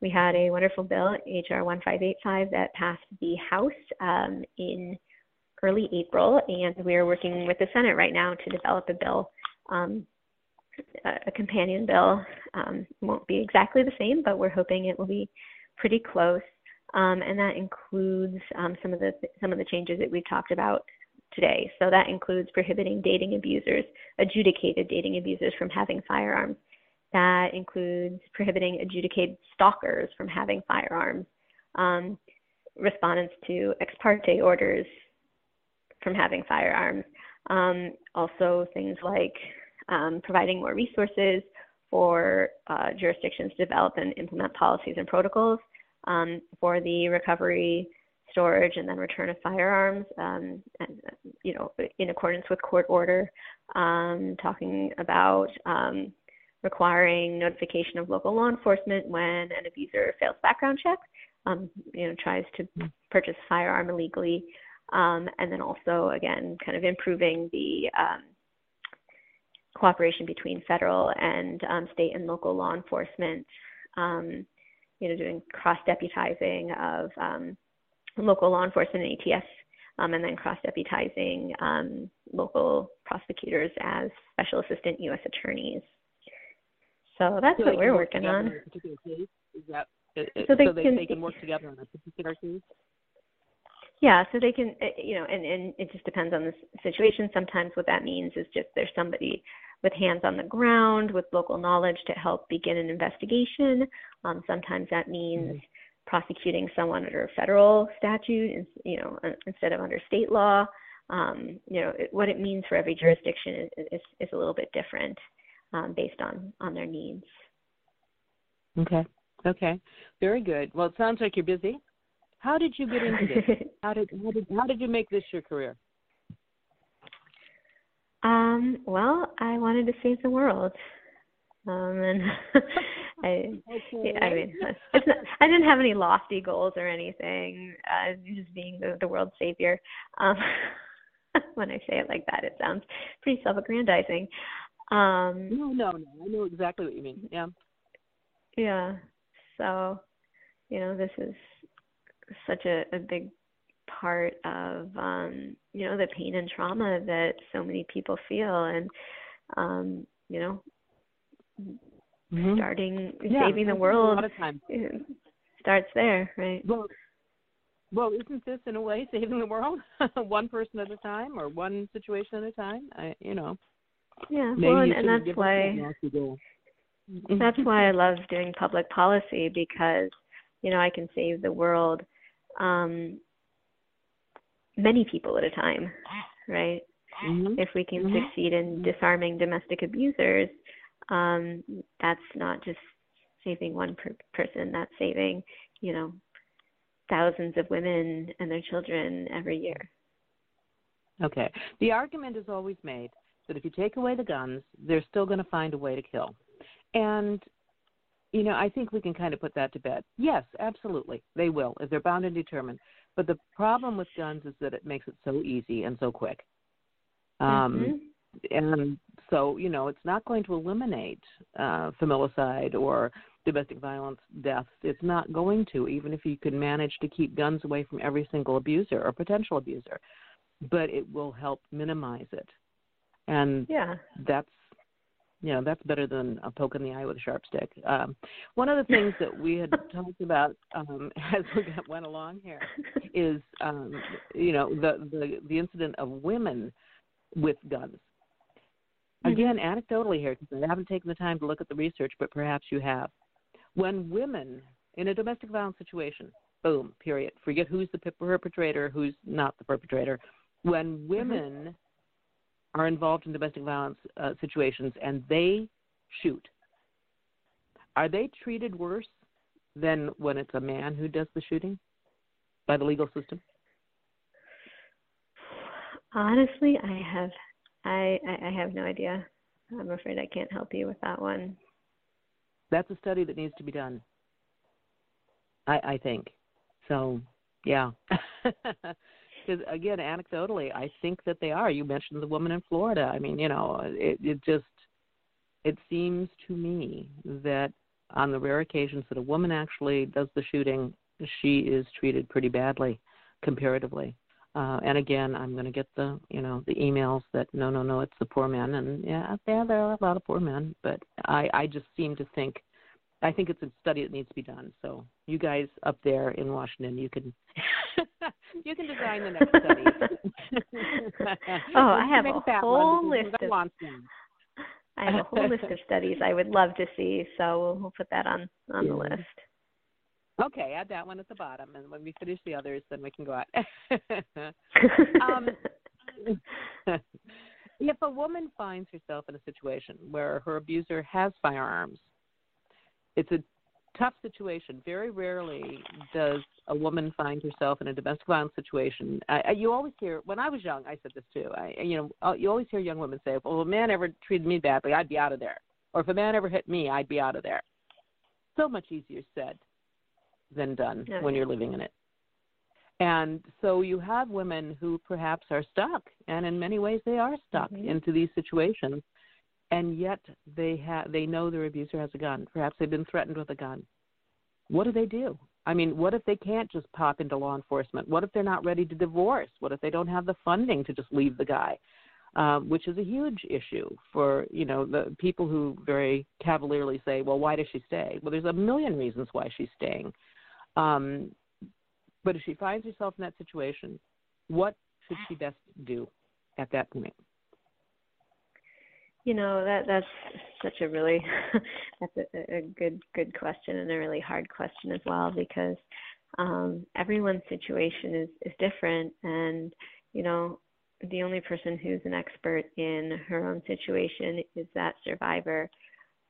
Speaker 2: we had a wonderful bill, H.R. 1585, that passed the House um, in early April, and we are working with the Senate right now to develop a bill, um, a companion bill. Um, won't be exactly the same, but we're hoping it will be pretty close. Um, and that includes um, some of the some of the changes that we've talked about today. So that includes prohibiting dating abusers, adjudicated dating abusers, from having firearms. That includes prohibiting adjudicated stalkers from having firearms. Um, respondents to ex parte orders from having firearms. Um, also, things like um, providing more resources for uh, jurisdictions to develop and implement policies and protocols um, for the recovery, storage, and then return of firearms, um, and, you know, in accordance with court order. Um, talking about requiring notification of local law enforcement when an abuser fails background check, you know, tries to purchase firearm illegally um, and then also, again, kind of improving the um, cooperation between federal and um, state and local law enforcement, um, you know, doing cross deputizing of um, local law enforcement and ATF, um, and then cross deputizing local prosecutors as special assistant U.S. attorneys. So that's so what we're working on.
Speaker 1: Is that, so, they, so they, can, they can work together on a particular case?
Speaker 2: Yeah, so they can, eh, you know, and, and it just depends on the situation. Sometimes what that means is just there's somebody with hands on the ground with local knowledge to help begin an investigation. Um, sometimes that means mm-hmm. prosecuting someone under a federal statute, you know, instead of under state law. Um, you know, it, what it means for every jurisdiction is, is, is a little bit different um, based on on their needs.
Speaker 1: Okay. Okay. Very good. Well, it sounds like you're busy. How did you get into this? how did how did how did you make this your career?
Speaker 2: Um, well, I wanted to save the world. Um, and I, okay. I mean, it's not, I didn't have any lofty goals or anything. Uh, just being the, the world savior. Um, when I say it like that, it sounds pretty self-aggrandizing. Um,
Speaker 1: no, no, no. I know exactly what you mean. Yeah.
Speaker 2: Yeah. So, you know, this is such a, a big part of um you know the pain and trauma that so many people feel and um you know mm-hmm. starting
Speaker 1: yeah,
Speaker 2: saving the world A lot of times. starts there right
Speaker 1: well well isn't this in a way saving the world one person at a time or one situation at a time i you know
Speaker 2: yeah well and, and that's why that's why i love doing public policy because you know i can save the world um, many people at a time, right? Mm-hmm. If we can mm-hmm. succeed in disarming domestic abusers, um, that's not just saving one per- person, that's saving, you know, thousands of women and their children every year.
Speaker 1: Okay. The argument is always made that if you take away the guns, they're still going to find a way to kill. And you know, I think we can kind of put that to bed. Yes, absolutely, they will if they're bound and determined. But the problem with guns is that it makes it so easy and so quick. Um, mm-hmm. And so, you know, it's not going to eliminate uh, familicide or domestic violence deaths. It's not going to, even if you can manage to keep guns away from every single abuser or potential abuser. But it will help minimize it. And
Speaker 2: yeah.
Speaker 1: that's you know that's better than a poke in the eye with a sharp stick. Um, one of the things that we had talked about um, as we went along here is um, you know the, the the incident of women with guns. Mm-hmm. Again, mm-hmm. anecdotally here, because I haven't taken the time to look at the research, but perhaps you have. When women in a domestic violence situation, boom, period. Forget who's the perpetrator, who's not the perpetrator. When mm-hmm. women mm-hmm are involved in domestic violence uh, situations and they shoot, are they treated worse than when it's a man who does the shooting by the legal system?
Speaker 2: Honestly, I have I I have no idea. I'm afraid I can't help you with that one.
Speaker 1: That's a study that needs to be done. I I think. So, yeah. because again, anecdotally, I think that they are. You mentioned the woman in Florida. I mean, you know, it, it just it seems to me that on the rare occasions that a woman actually does the shooting, she is treated pretty badly comparatively. Uh, and again, I'm going to get the you know the emails that no, no, no, it's the poor men, and yeah, yeah, there are a lot of poor men, but I I just seem to think I think it's a study that needs to be done. So you guys up there in Washington, you can you can design the next study.
Speaker 2: oh, I have a whole list of I have a whole list of studies I would love to see. So we'll, we'll put that on on yeah. the list.
Speaker 1: Okay, add that one at the bottom, and when we finish the others, then we can go out. um, if a woman finds herself in a situation where her abuser has firearms it's a tough situation. Very rarely does a woman find herself in a domestic violence situation. I, you always hear when I was young, I said this too. I, you know, uh, you always hear young women say, "Well, if a man ever treated me badly, I'd be out of there," or "If a man ever hit me, I'd be out of there." So much easier said than done okay. when you're living in it. And so you have women who perhaps are stuck, and in many ways they are stuck mm-hmm. into these situations and yet they have they know their abuser has a gun. Perhaps they've been threatened with a gun. What do they do? I mean, what if they can't just pop into law enforcement? What if they're not ready to divorce? What if they don't have the funding to just leave the guy? Uh, which is a huge issue for you know the people who very cavalierly say, "Well, why does she stay?" Well, there's a million reasons why she's staying. Um, but if she finds herself in that situation, what should she best do at that point?
Speaker 2: You know that that's such a really that's a, a good good question and a really hard question as well because um, everyone's situation is is different and you know the only person who's an expert in her own situation is that survivor.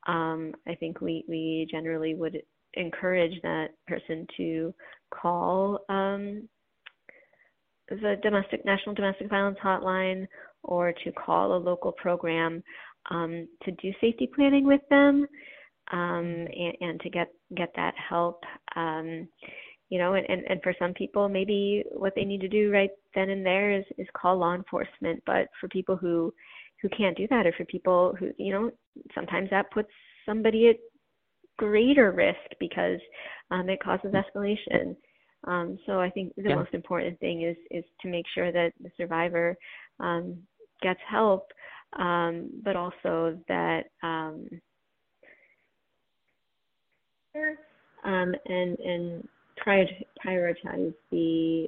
Speaker 2: Um, I think we we generally would encourage that person to call um, the domestic national domestic violence hotline or to call a local program um, to do safety planning with them um, and, and to get get that help. Um, you know, and, and, and for some people, maybe what they need to do right then and there is, is call law enforcement. But for people who who can't do that, or for people who you know, sometimes that puts somebody at greater risk because um, it causes escalation. Um, so I think the yeah. most important thing is is to make sure that the survivor um, gets help, um, but also that um, um, and and prioritize the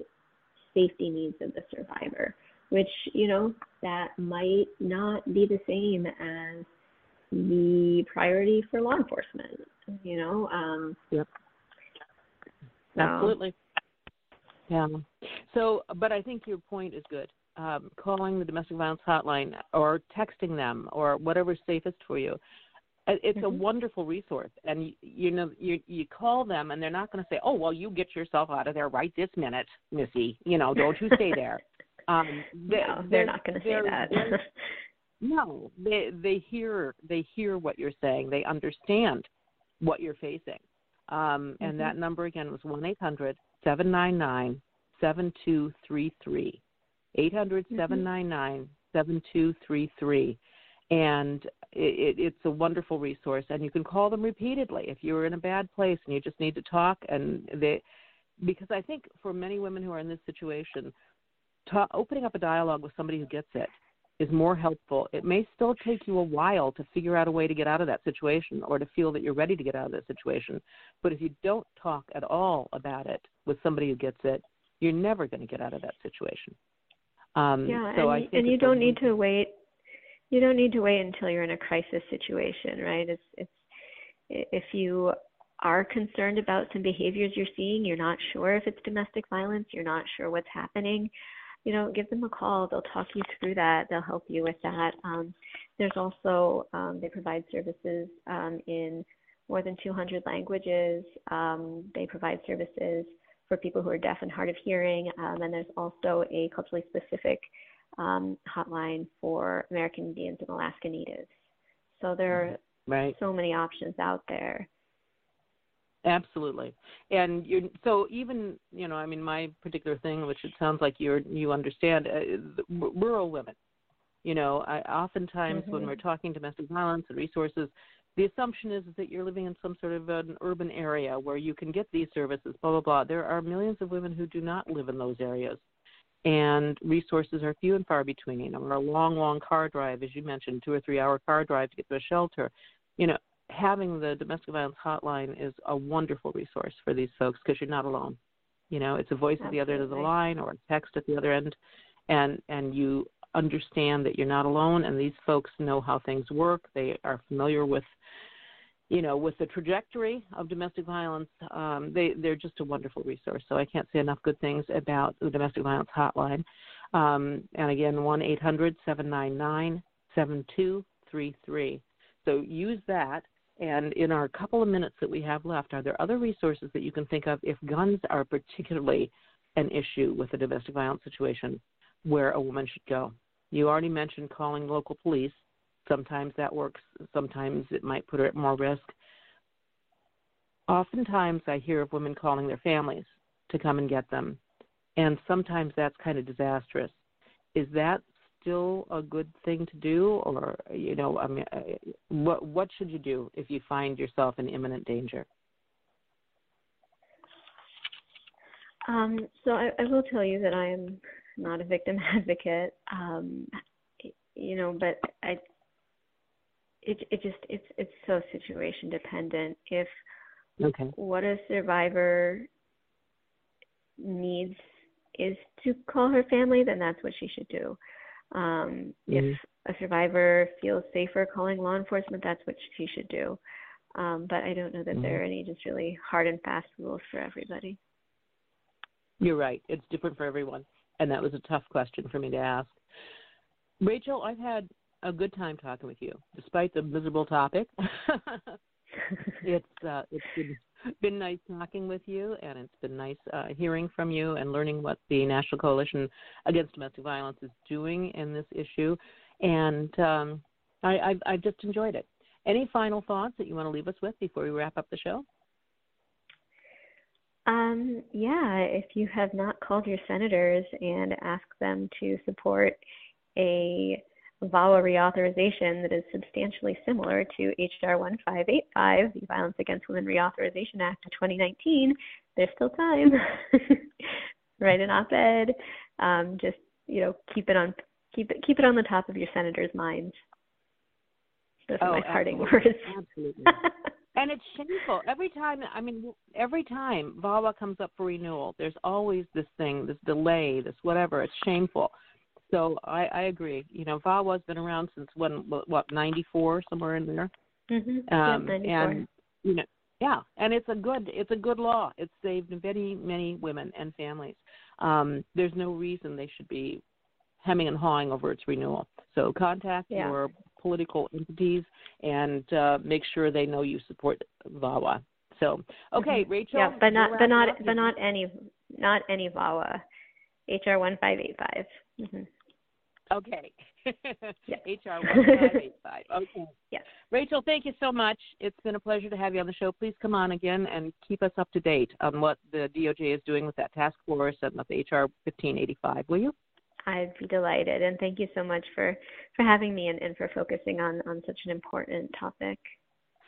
Speaker 2: safety needs of the survivor, which you know that might not be the same as the priority for law enforcement. You know. Um,
Speaker 1: yep. Absolutely. Yeah. So, but I think your point is good. Um, calling the domestic violence hotline or texting them or whatever's safest for you. It's mm-hmm. a wonderful resource, and you, you know you you call them, and they're not going to say, "Oh, well, you get yourself out of there right this minute, Missy. You know, don't you stay there."
Speaker 2: Um, they, no, they're, they're not going to say that.
Speaker 1: No, they they hear they hear what you're saying. They understand what you're facing. Um, mm-hmm. And that number again was one eight hundred seven nine nine seven two three three. Mm-hmm. Seven two three three. And it, it, it's a wonderful resource, and you can call them repeatedly if you're in a bad place and you just need to talk. And they, because I think for many women who are in this situation, ta- opening up a dialogue with somebody who gets it is more helpful. It may still take you a while to figure out a way to get out of that situation or to feel that you're ready to get out of that situation. But if you don't talk at all about it with somebody who gets it, you're never going to get out of that situation.
Speaker 2: Um, yeah, so and, and you don't need to wait. You don't need to wait until you're in a crisis situation, right? It's it's if you are concerned about some behaviors you're seeing, you're not sure if it's domestic violence, you're not sure what's happening you know, give them a call. They'll talk you through that. They'll help you with that. Um, there's also um, they provide services um, in more than 200 languages. Um, they provide services for people who are deaf and hard of hearing, um, and there's also a culturally specific um, hotline for American Indians and Alaska Natives. So there are right. so many options out there.
Speaker 1: Absolutely, and you so even you know I mean my particular thing, which it sounds like you're you understand, uh, rural women. You know, I oftentimes mm-hmm. when we're talking domestic violence and resources, the assumption is that you're living in some sort of an urban area where you can get these services. Blah blah blah. There are millions of women who do not live in those areas, and resources are few and far between. Or a long, long car drive, as you mentioned, two or three hour car drive to get to a shelter. You know, having the domestic violence hotline is a wonderful resource for these folks because you're not alone. You know, it's a voice Absolutely. at the other end of the line or a text at the other end, and and you understand that you're not alone. And these folks know how things work. They are familiar with, you know, with the trajectory of domestic violence. Um, they they're just a wonderful resource. So I can't say enough good things about the domestic violence hotline. Um, and again, one eight hundred seven nine nine seven two three three. So use that and in our couple of minutes that we have left, are there other resources that you can think of if guns are particularly an issue with a domestic violence situation where a woman should go? You already mentioned calling local police. Sometimes that works, sometimes it might put her at more risk. Oftentimes, I hear of women calling their families to come and get them, and sometimes that's kind of disastrous. Is that still a good thing to do, or you know, I mean, uh, what what should you do if you find yourself in imminent danger?
Speaker 2: Um, so I, I will tell you that I am not a victim advocate. Um, you know, but I it it just it's it's so situation dependent. If okay. what a survivor needs is to call her family, then that's what she should do. Um, mm-hmm. If a survivor feels safer calling law enforcement, that's what she should do. Um, but I don't know that mm-hmm. there are any just really hard and fast rules for everybody.
Speaker 1: You're right. It's different for everyone. And that was a tough question for me to ask. Rachel, I've had a good time talking with you, despite the miserable topic. it's uh, it's been been nice talking with you, and it's been nice uh, hearing from you and learning what the National Coalition Against Domestic Violence is doing in this issue. And um, I, I, I just enjoyed it. Any final thoughts that you want to leave us with before we wrap up the show?
Speaker 2: Um, yeah, if you have not called your senators and asked them to support a VAWA reauthorization that is substantially similar to H.R. 1585, the Violence Against Women Reauthorization Act of 2019, there's still time. Write an op-ed. Um, just you know, keep it on keep it keep it on the top of your senators' minds. Those
Speaker 1: oh,
Speaker 2: are my parting
Speaker 1: words. Absolutely. and it's shameful every time. I mean, every time VAWA comes up for renewal, there's always this thing, this delay, this whatever. It's shameful so I, I agree. You know, VAWA's been around since when? What, '94, somewhere in there.
Speaker 2: Mm-hmm. Um,
Speaker 1: yeah, and you know, yeah, and it's a good it's a good law. It's saved many many women and families. Um, there's no reason they should be hemming and hawing over its renewal. So contact yeah. your political entities and uh, make sure they know you support VAWA. So okay,
Speaker 2: mm-hmm.
Speaker 1: Rachel.
Speaker 2: Yeah, but not but not but not any not any VAWA. HR one five eight five. Mm-hmm.
Speaker 1: Okay.
Speaker 2: Yes.
Speaker 1: HR one five eight five. Okay.
Speaker 2: Yes.
Speaker 1: Rachel, thank you so much. It's been a pleasure to have you on the show. Please come on again and keep us up to date on what the DOJ is doing with that task force and with HR fifteen eighty five. Will you?
Speaker 2: I'd be delighted, and thank you so much for for having me and, and for focusing on on such an important topic.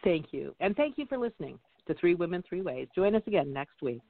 Speaker 1: Thank you, and thank you for listening to Three Women Three Ways. Join us again next week.